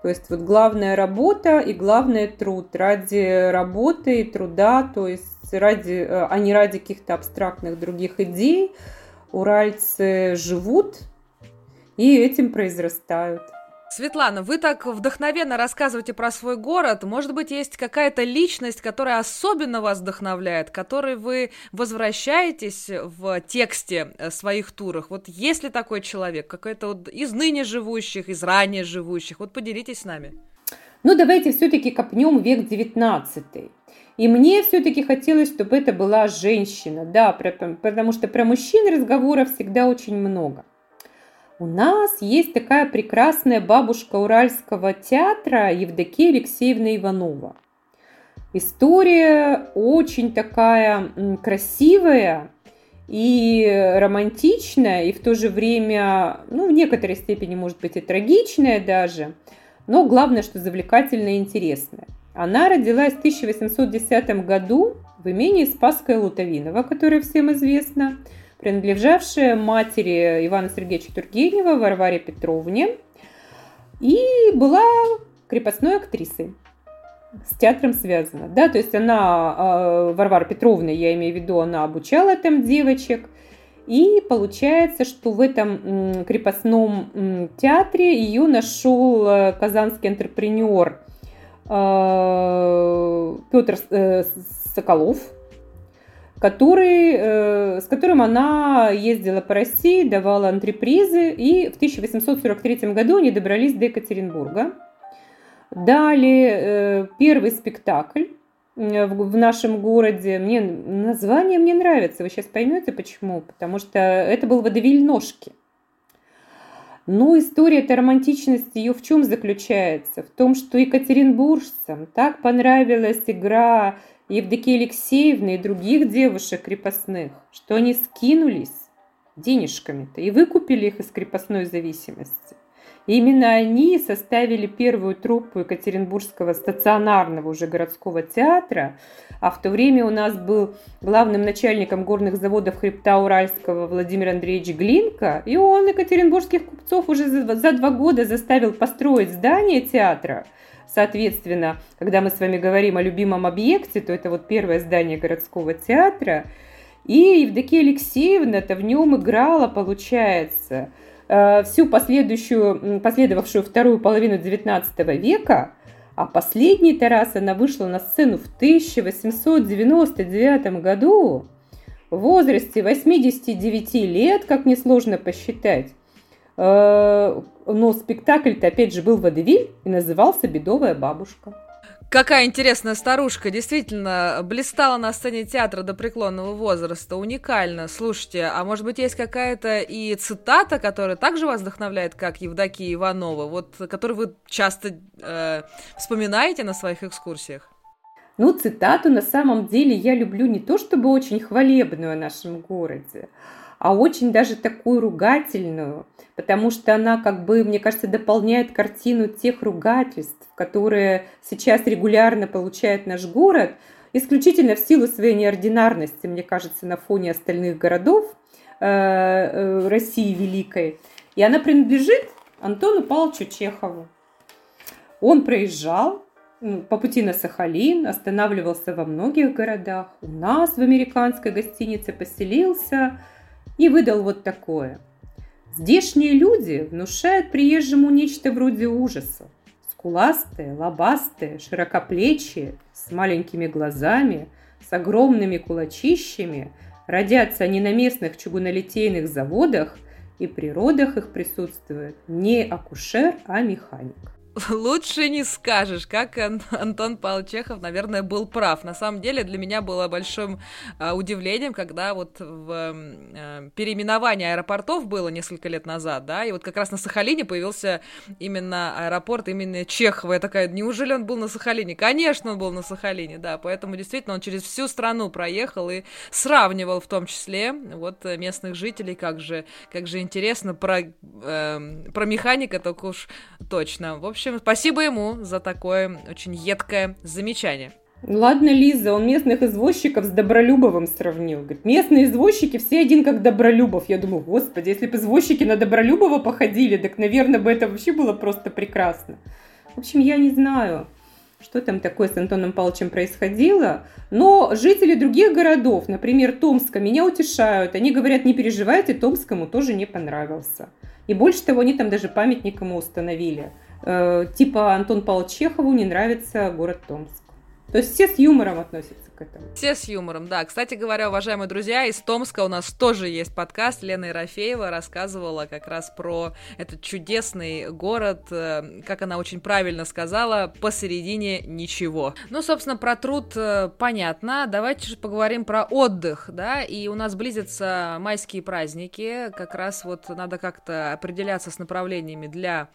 То есть вот главная работа и главное труд. Ради работы и труда, то есть ради, э, а не ради каких-то абстрактных других идей, уральцы живут и этим произрастают. Светлана, вы так вдохновенно рассказываете про свой город. Может быть, есть какая-то личность, которая особенно вас вдохновляет, которой вы возвращаетесь в тексте э, своих турах? Вот есть ли такой человек, какой-то вот из ныне живущих, из ранее живущих? Вот поделитесь с нами. Ну, давайте все-таки копнем век девятнадцатый. И мне все-таки хотелось, чтобы это была женщина, да, потому что про мужчин разговоров всегда очень много. У нас есть такая прекрасная бабушка Уральского театра Евдокия Алексеевна Иванова. История очень такая красивая и романтичная, и в то же время, ну, в некоторой степени, может быть, и трагичная даже, но главное, что завлекательная и интересная. Она родилась в 1810 году в имении Спасская Лутовинова, которое всем известно – принадлежавшая матери Ивана Сергеевича Тургенева, Варваре Петровне, и была крепостной актрисой с театром связана. Да, то есть она, а, Варвара Петровна, я имею в виду, она обучала там девочек. И получается, что в этом крепостном театре ее нашел э, казанский антрепренер э, Петр э, Соколов, который, э, с которым она ездила по России, давала антрепризы, и в 1843 году они добрались до Екатеринбурга. Дали э, первый спектакль э, в нашем городе. Мне название мне нравится, вы сейчас поймете почему. Потому что это был водевиль «Ножки». Но история этой романтичности ее в чем заключается? В том, что екатеринбуржцам так понравилась игра Евдокии Алексеевны и других девушек крепостных, что они скинулись денежками-то и выкупили их из крепостной зависимости. И именно они составили первую труппу Екатеринбургского стационарного уже городского театра, а в то время у нас был главным начальником горных заводов хребта Уральского Владимир Андреевич Глинка, и он екатеринбургских купцов уже за, за два года заставил построить здание театра – Соответственно, когда мы с вами говорим о любимом объекте, то это вот первое здание городского театра. И Евдокия Алексеевна-то в нем играла, получается, э, всю последующую, последовавшую вторую половину XIX века, а последний Тарас она вышла на сцену в 1899 году в возрасте 89 лет, как несложно посчитать. Но спектакль-то опять же был водевиль и назывался «Бедовая бабушка». Какая интересная старушка, действительно, блистала на сцене театра до преклонного возраста, уникально. Слушайте, а может быть есть какая-то и цитата, которая также вас вдохновляет, как Евдокия Иванова, вот, которую вы часто э, вспоминаете на своих экскурсиях? Ну, цитату на самом деле я люблю не то чтобы очень хвалебную о нашем городе, а очень даже такую ругательную, потому что она, как бы, мне кажется, дополняет картину тех ругательств, которые сейчас регулярно получает наш город, исключительно в силу своей неординарности, мне кажется, на фоне остальных городов э, э, России Великой. И она принадлежит Антону Павловичу Чехову. Он проезжал ну, по пути на Сахалин, останавливался во многих городах. У нас в американской гостинице поселился, и выдал вот такое. Здешние люди внушают приезжему нечто вроде ужаса. Скуластые, лобастые, широкоплечие, с маленькими глазами, с огромными кулачищами, родятся они на местных чугунолитейных заводах, и при родах их присутствует не акушер, а механик. Лучше не скажешь, как Антон Павел Чехов, наверное, был прав. На самом деле для меня было большим э, удивлением, когда вот в э, переименовании аэропортов было несколько лет назад, да, и вот как раз на Сахалине появился именно аэропорт именно Чехова. Я такая, неужели он был на Сахалине? Конечно, он был на Сахалине, да, поэтому действительно он через всю страну проехал и сравнивал в том числе вот местных жителей, как же, как же интересно про, э, про механика, только уж точно. В общем, общем, спасибо ему за такое очень едкое замечание. Ладно, Лиза, он местных извозчиков с Добролюбовым сравнил. Говорит, местные извозчики все один как Добролюбов. Я думаю, господи, если бы извозчики на Добролюбова походили, так, наверное, бы это вообще было просто прекрасно. В общем, я не знаю, что там такое с Антоном Павловичем происходило. Но жители других городов, например, Томска, меня утешают. Они говорят, не переживайте, Томскому тоже не понравился. И больше того, они там даже памятник ему установили. Э, типа Антон Павел Чехову не нравится город Томск. То есть все с юмором относятся этому. Все с юмором, да. Кстати говоря, уважаемые друзья, из Томска у нас тоже есть подкаст. Лена Ерофеева рассказывала как раз про этот чудесный город, э, как она очень правильно сказала, посередине ничего. Ну, собственно, про труд э, понятно. Давайте же поговорим про отдых, да, и у нас близятся майские праздники, как раз вот надо как-то определяться с направлениями для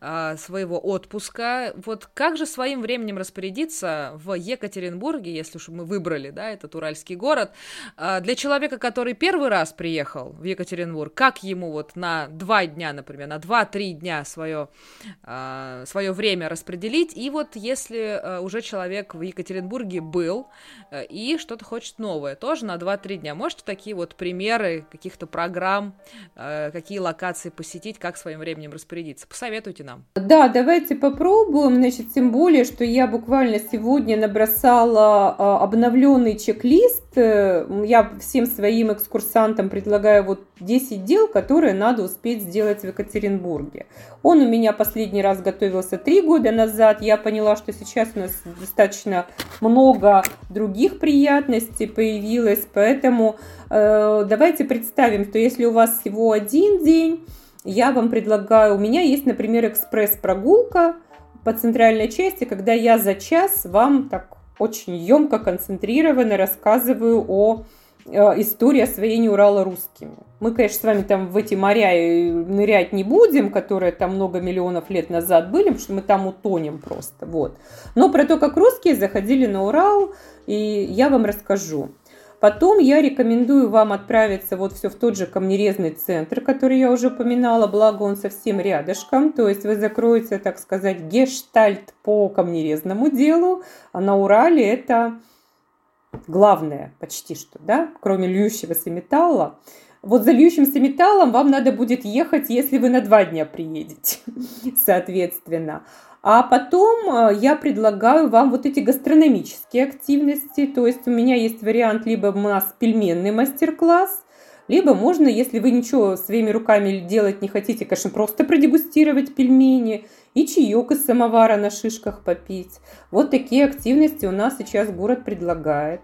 э, своего отпуска. Вот как же своим временем распорядиться в Екатеринбурге, если уж мы выбрали, да, этот уральский город. А, для человека, который первый раз приехал в Екатеринбург, как ему вот на два дня, например, на два-три дня свое, а, свое время распределить, и вот если а, уже человек в Екатеринбурге был и что-то хочет новое, тоже на два-три дня, можете такие вот примеры каких-то программ, какие локации посетить, как своим временем распорядиться? Посоветуйте нам. Да, давайте попробуем, значит, тем более, что я буквально сегодня набросала обновленный чек-лист. Э, я всем своим экскурсантам предлагаю вот 10 дел, которые надо успеть сделать в Екатеринбурге. Он у меня последний раз готовился 3 года назад. Я поняла, что сейчас у нас достаточно много других приятностей появилось. Поэтому э, давайте представим, что если у вас всего один день, я вам предлагаю, у меня есть, например, экспресс-прогулка по центральной части, когда я за час вам так очень емко, концентрированно рассказываю о э, истории освоения Урала русскими. Мы, конечно, с вами там в эти моря нырять не будем, которые там много миллионов лет назад были, потому что мы там утонем просто. Вот. Но про то, как русские заходили на Урал, и я вам расскажу. Потом я рекомендую вам отправиться вот все в тот же камнерезный центр, который я уже упоминала, благо он совсем рядышком. То есть вы закроете, так сказать, гештальт по камнерезному делу, а на Урале это главное почти что, да, кроме льющегося металла. Вот за льющимся металлом вам надо будет ехать, если вы на два дня приедете, соответственно. А потом э, я предлагаю вам вот эти гастрономические активности. То есть у меня есть вариант либо у нас пельменный мастер-класс, либо можно, если вы ничего своими руками делать не хотите, конечно, просто продегустировать пельмени и чаек из самовара на шишках попить. Вот такие активности у нас сейчас город предлагает.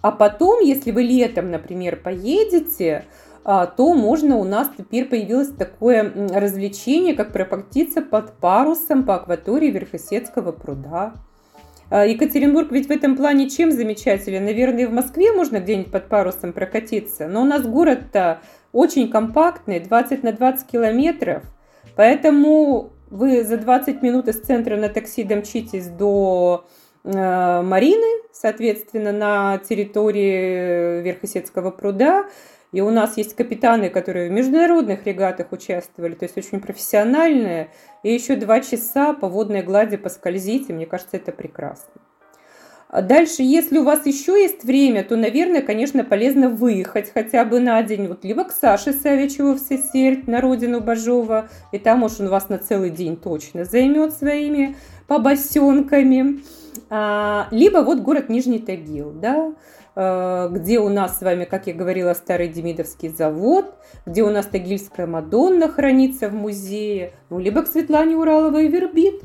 А потом, если вы летом, например, поедете, то можно у нас теперь появилось такое развлечение, как прокатиться под парусом по акватории Верхосецкого пруда. А, Екатеринбург ведь в этом плане чем замечателен? Наверное, в Москве можно где-нибудь под парусом прокатиться, но у нас город-то очень компактный, 20 на 20 километров, поэтому вы за 20 минут из центра на такси домчитесь до э, Марины, соответственно, на территории Верхосецкого пруда, и у нас есть капитаны, которые в международных регатах участвовали, то есть очень профессиональные. И еще два часа по водной глади поскользите, мне кажется, это прекрасно. А дальше, если у вас еще есть время, то, наверное, конечно, полезно выехать хотя бы на день, вот либо к Саше Савичеву в Сесерть, на родину Бажова, и там уж он вас на целый день точно займет своими побосенками, а, либо вот город Нижний Тагил, да, где у нас с вами, как я говорила, старый Демидовский завод, где у нас Тагильская Мадонна хранится в музее, ну, либо к Светлане Ураловой Вербит.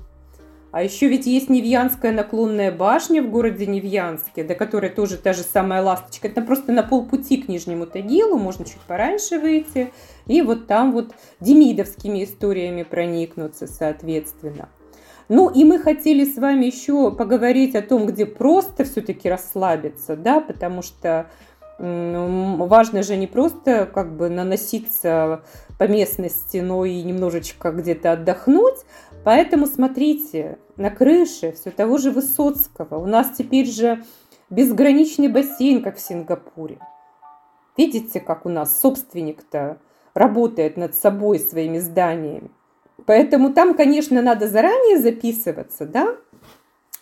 А еще ведь есть Невьянская наклонная башня в городе Невьянске, до которой тоже та же самая ласточка. Это просто на полпути к Нижнему Тагилу, можно чуть пораньше выйти. И вот там вот демидовскими историями проникнуться, соответственно. Ну и мы хотели с вами еще поговорить о том, где просто все-таки расслабиться, да, потому что важно же не просто как бы наноситься по местности, но и немножечко где-то отдохнуть. Поэтому смотрите, на крыше все того же Высоцкого у нас теперь же безграничный бассейн, как в Сингапуре. Видите, как у нас собственник-то работает над собой своими зданиями. Поэтому там, конечно, надо заранее записываться, да,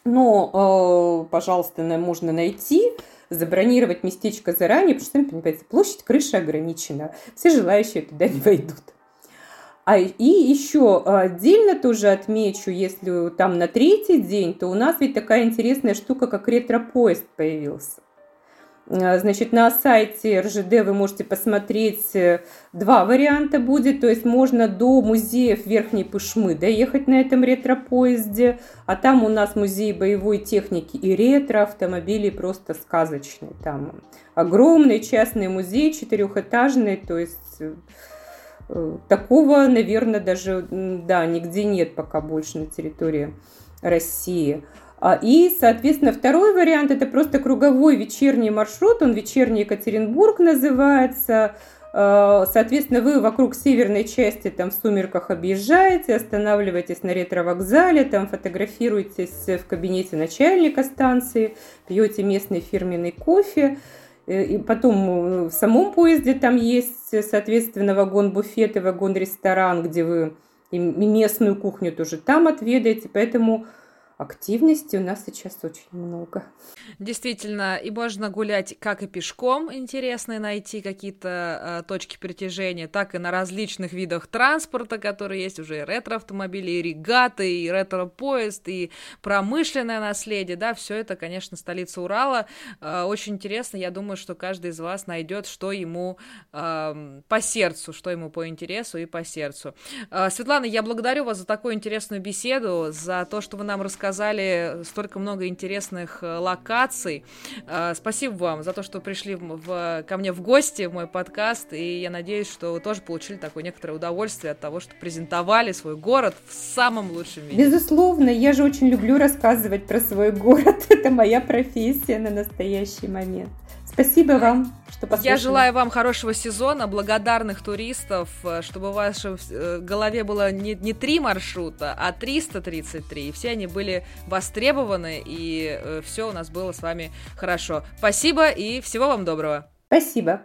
но, э, пожалуйста, можно найти, забронировать местечко заранее, потому что, понимаете, площадь крыши ограничена, все желающие туда не войдут. А, и еще отдельно тоже отмечу, если там на третий день, то у нас ведь такая интересная штука, как ретро-поезд появился. Э, значит, на сайте РЖД вы можете посмотреть, э, два варианта будет, то есть можно до музеев Верхней Пышмы доехать на этом ретро-поезде, а там у нас музей боевой техники и ретро, автомобилей просто сказочный. Там огромный частный музей, четырехэтажный, то есть э, такого, наверное, даже, да, нигде нет пока больше на территории России. А, и, соответственно, второй вариант – это просто круговой вечерний маршрут, он вечерний Екатеринбург называется. А, соответственно, вы вокруг северной части там в сумерках объезжаете, останавливаетесь на ретро-вокзале, там фотографируетесь в кабинете начальника станции, пьете местный фирменный кофе. Э, и потом э, в самом поезде там есть, соответственно, вагон-буфет и вагон-ресторан, где вы и местную кухню тоже там отведаете. Поэтому активности у нас сейчас очень много. Действительно, и можно гулять как и пешком, интересно найти какие-то э, точки притяжения, так и на различных видах транспорта, которые есть уже и ретро-автомобили, и регаты, и ретро-поезд, и промышленное наследие, да, все это, конечно, столица Урала. Э, очень интересно, я думаю, что каждый из вас найдет, что ему э, по сердцу, что ему по интересу и по сердцу. Э, Светлана, я благодарю вас за такую интересную беседу, за то, что вы нам рассказали рассказали столько много интересных э, локаций. Э, спасибо вам за то, что пришли в, ко мне в гости в мой подкаст, и я надеюсь, что вы тоже получили такое некоторое удовольствие от того, что презентовали свой город в самом лучшем виде. Безусловно, я же очень люблю рассказывать про свой город. Это моя профессия на настоящий момент. Спасибо вам, что послушали. Я желаю вам хорошего сезона, благодарных туристов, э, чтобы в вашей э, голове было не, не три маршрута, а 333. И все они были востребованы, и э, все у нас было с вами хорошо. Спасибо и всего вам доброго. Спасибо.